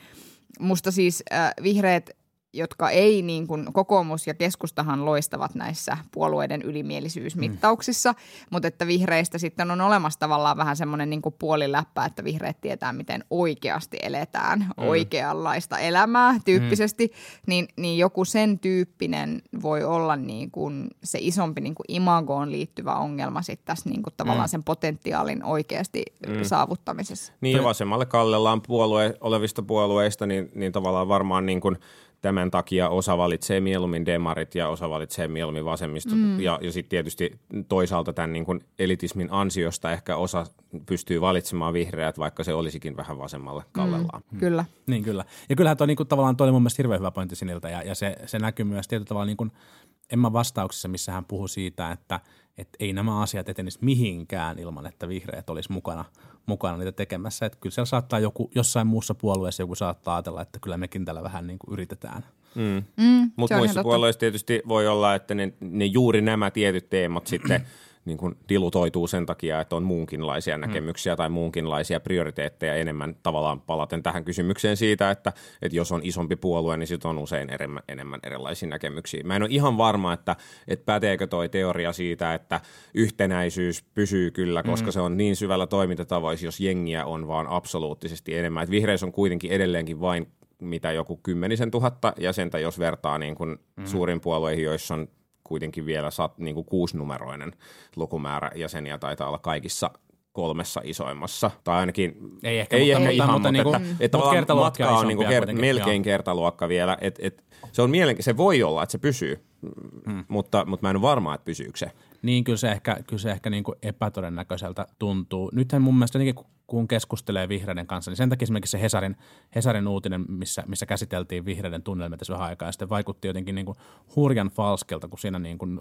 Musta siis äh, vihreät jotka ei niin kuin kokoomus ja keskustahan loistavat näissä puolueiden ylimielisyysmittauksissa, mm. mutta että vihreistä sitten on olemassa tavallaan vähän semmoinen niin puoliläppä, että vihreät tietää, miten oikeasti eletään mm. oikeanlaista elämää tyyppisesti, mm. niin, niin joku sen tyyppinen voi olla niin kuin se isompi niin kuin imagoon liittyvä ongelma sitten tässä niin kuin tavallaan mm. sen potentiaalin oikeasti mm. saavuttamisessa. Niin ja vasemmalle kallellaan puolue, olevista puolueista, niin, niin tavallaan varmaan niin kuin – tämän takia osa valitsee mieluummin demarit ja osa valitsee mieluummin vasemmista. Mm. Ja, ja sitten tietysti toisaalta tämän niin kuin elitismin ansiosta ehkä osa pystyy valitsemaan vihreät, vaikka se olisikin vähän vasemmalle kallellaan. Mm. Kyllä. Niin kyllä. Ja kyllähän toi, niin kuin, tavallaan toi oli mun mielestä hirveän hyvä pointti Siniltä ja, ja se, se näkyy myös tietyllä tavalla niin kuin Emma vastauksessa, missä hän puhui siitä, että, että ei nämä asiat etenisi mihinkään ilman, että vihreät olisi mukana, mukana niitä tekemässä. Että kyllä siellä saattaa joku, jossain muussa puolueessa joku saattaa ajatella, että kyllä mekin tällä vähän niin kuin yritetään. Mm. Mm, Mutta muissa puolueissa tietysti voi olla, että ne, ne juuri nämä tietyt teemat sitten – niin kuin dilutoituu sen takia, että on muunkinlaisia näkemyksiä mm. tai muunkinlaisia prioriteetteja enemmän tavallaan palaten tähän kysymykseen siitä, että, että jos on isompi puolue, niin sitten on usein enemmän, enemmän erilaisia näkemyksiä. Mä en ole ihan varma, että, että päteekö toi teoria siitä, että yhtenäisyys pysyy kyllä, koska mm. se on niin syvällä toimintatavoissa, jos jengiä on vaan absoluuttisesti enemmän. Et vihreys on kuitenkin edelleenkin vain mitä joku kymmenisen tuhatta jäsentä, jos vertaa niin kuin mm. suurin puolueihin, joissa on kuitenkin vielä sat, niin kuin kuusinumeroinen lukumäärä jäseniä taitaa olla kaikissa kolmessa isoimmassa. Tai ainakin, ei ehkä, ei mutta, ehkä ihan, mutta, mutta, niin että, mm. että matka on niin kuin ker- melkein joo. kertaluokka vielä. Et, et, se, on mielen, se voi olla, että se pysyy, hmm. mutta, mutta mä en ole varma, että pysyykö se. Niin, kyllä se ehkä, kyllä se ehkä niin kuin epätodennäköiseltä tuntuu. Nythän mun mielestä jotenkin, kun keskustelee vihreiden kanssa, niin sen takia esimerkiksi se Hesarin, Hesarin uutinen, missä, missä käsiteltiin vihreiden tunnelmia tässä vähän aikaa, ja sitten vaikutti jotenkin niin kuin hurjan falskelta, kun siinä niin kuin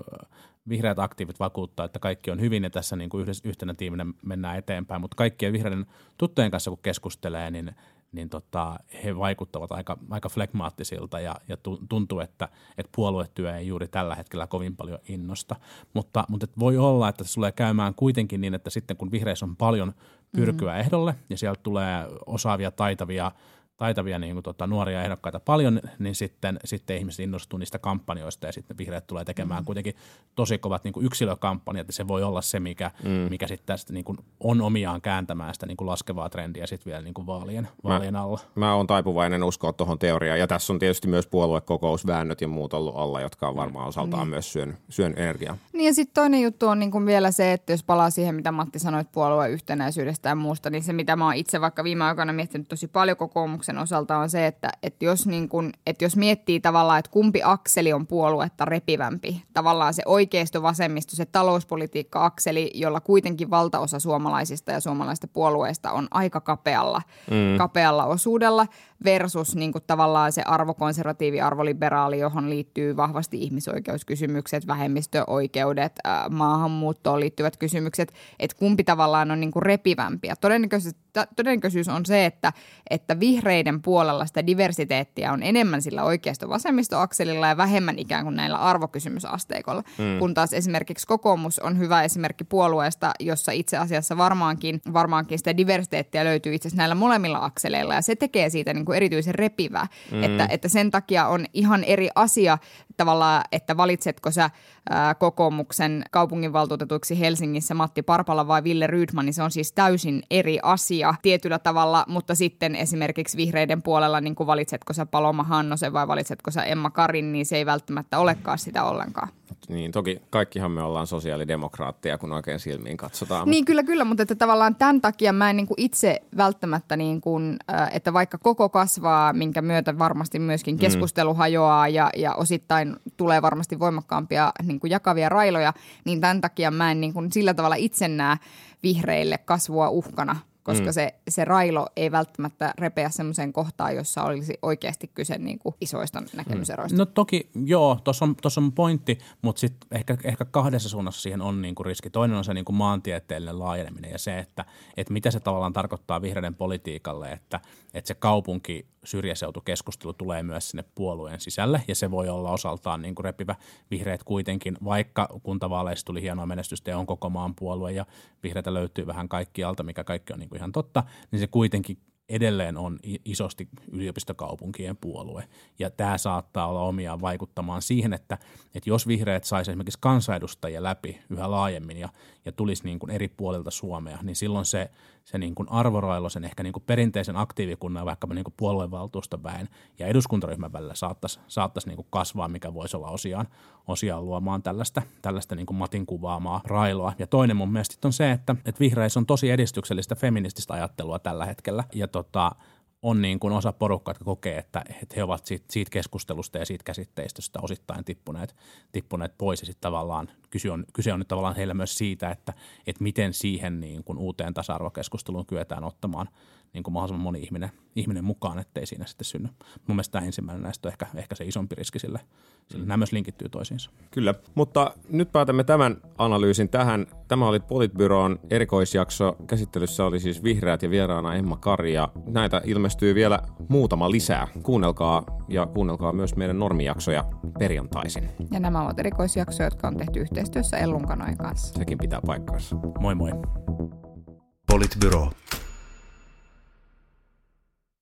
vihreät aktiivit vakuuttaa, että kaikki on hyvin ja tässä niin kuin yhtenä tiiminä mennään eteenpäin, mutta kaikkien vihreiden tuttujen kanssa kun keskustelee, niin – niin tota, he vaikuttavat aika, aika flegmaattisilta ja, ja tuntuu, että, että puoluetyö ei juuri tällä hetkellä kovin paljon innosta. Mutta, mutta voi olla, että se tulee käymään kuitenkin niin, että sitten kun vihreissä on paljon pyrkyä mm-hmm. ehdolle ja sieltä tulee osaavia, taitavia – taitavia niin kuin, tota, nuoria ehdokkaita paljon, niin sitten, sitten ihmiset innostuu niistä kampanjoista ja sitten vihreät tulee tekemään mm. kuitenkin tosi kovat niin kuin yksilökampanjat ja se voi olla se, mikä, mm. mikä sitten tästä niin kuin, on omiaan kääntämään sitä niin kuin laskevaa trendiä sitten vielä niin kuin vaalien, vaalien mä, alla. Mä oon taipuvainen uskoa tuohon teoriaan ja tässä on tietysti myös puoluekokousväännöt ja muut ollut alla, jotka on varmaan osaltaan mm. myös syön, syön energiaa. Niin ja sitten toinen juttu on niin kuin vielä se, että jos palaa siihen, mitä Matti sanoi puolueen yhtenäisyydestä ja muusta, niin se mitä mä oon itse vaikka viime aikoina miettinyt tosi paljon kokoomuksessa kokoomuksen osalta on se, että, että, jos, niin kun, että jos miettii tavallaan, että kumpi akseli on puoluetta repivämpi, tavallaan se oikeisto-vasemmisto, se talouspolitiikka-akseli, jolla kuitenkin valtaosa suomalaisista ja suomalaista puolueista on aika kapealla, mm. kapealla osuudella versus niin kuin tavallaan se arvokonservatiivi, arvoliberaali, johon liittyy vahvasti ihmisoikeuskysymykset, vähemmistöoikeudet, maahanmuuttoon liittyvät kysymykset, että kumpi tavallaan on niin kuin repivämpi. Ja todennäköisesti todennäköisyys on se, että, että vihreiden puolella sitä diversiteettiä on enemmän sillä oikeisto-vasemmistoakselilla ja vähemmän ikään kuin näillä arvokysymysasteikolla. Mm. Kun taas esimerkiksi kokoomus on hyvä esimerkki puolueesta, jossa itse asiassa varmaankin, varmaankin sitä diversiteettiä löytyy itse asiassa näillä molemmilla akseleilla ja se tekee siitä niin kuin erityisen repivää. Mm. Että, että sen takia on ihan eri asia tavallaan, että valitsetko sä ää, kokoomuksen kaupunginvaltuutetuiksi Helsingissä Matti Parpala vai Ville Rydman, niin se on siis täysin eri asia tietyllä tavalla, mutta sitten esimerkiksi vihreiden puolella, niin kuin valitsetko sä Paloma Hannosen vai valitsetko sä Emma Karin, niin se ei välttämättä olekaan sitä ollenkaan. Niin, toki kaikkihan me ollaan sosiaalidemokraatteja, kun oikein silmiin katsotaan. Niin, kyllä, kyllä, mutta että tavallaan tämän takia mä en niin kuin itse välttämättä, niin kuin, että vaikka koko kasvaa, minkä myötä varmasti myöskin mm. keskustelu mm. hajoaa ja, ja osittain tulee varmasti voimakkaampia niin kuin jakavia railoja, niin tämän takia mä en niin kuin sillä tavalla itse näe vihreille kasvua uhkana – koska mm. se, se railo ei välttämättä repeä semmoiseen kohtaan, jossa olisi oikeasti kyse niin kuin isoista näkemyseroista. No toki joo, tuossa on, tossa on pointti, mutta sitten ehkä, ehkä kahdessa suunnassa siihen on niin kuin riski. Toinen on se niin kuin maantieteellinen laajeneminen ja se, että, että mitä se tavallaan tarkoittaa vihreiden politiikalle, että, että se kaupunki syrjäseutukeskustelu tulee myös sinne puolueen sisälle ja se voi olla osaltaan niin kuin repivä vihreät kuitenkin, vaikka kuntavaaleissa tuli hienoa menestystä ja on koko maan puolue ja vihreitä löytyy vähän kaikkialta, mikä kaikki on niin kuin ihan totta, niin se kuitenkin edelleen on isosti yliopistokaupunkien puolue. Ja tämä saattaa olla omiaan vaikuttamaan siihen, että, että jos vihreät saisi esimerkiksi kansanedustajia läpi yhä laajemmin ja, ja tulisi niin kuin eri puolilta Suomea, niin silloin se, se niin kuin arvorailo sen ehkä niin kuin perinteisen aktiivikunnan, vaikka niin kuin puoluevaltuuston väen ja eduskuntaryhmän välillä saattaisi, saattaisi niin kuin kasvaa, mikä voisi olla osiaan, osiaan luomaan tällaista, tällaista niin kuin Matin kuvaamaa railoa. Ja toinen mun mielestä on se, että, että vihreissä on tosi edistyksellistä feminististä ajattelua tällä hetkellä. Ja tota, on niin kuin osa porukkaa, jotka kokee, että, että he ovat siitä, siitä keskustelusta ja siitä käsitteistöstä osittain tippuneet, tippuneet pois. Ja sitten tavallaan kyse on, kyse on nyt tavallaan heillä myös siitä, että, että miten siihen niin kuin uuteen tasa-arvokeskusteluun kyetään ottamaan niin kuin mahdollisimman moni ihminen, ihminen mukaan, ettei siinä sitten synny. Mun mielestä tämä ensimmäinen näistä on ehkä, ehkä se isompi riski sille, sille mm. nämä myös linkittyy toisiinsa. Kyllä, mutta nyt päätämme tämän analyysin tähän. Tämä oli Politbyroon erikoisjakso. Käsittelyssä oli siis Vihreät ja vieraana Emma Kari ja näitä ilmestyy vielä muutama lisää. Kuunnelkaa ja kuunnelkaa myös meidän normijaksoja perjantaisin. Ja nämä ovat erikoisjaksoja, jotka on tehty yhteistyössä Ellun kanssa. Sekin pitää paikkaansa. Moi moi. Politbyro.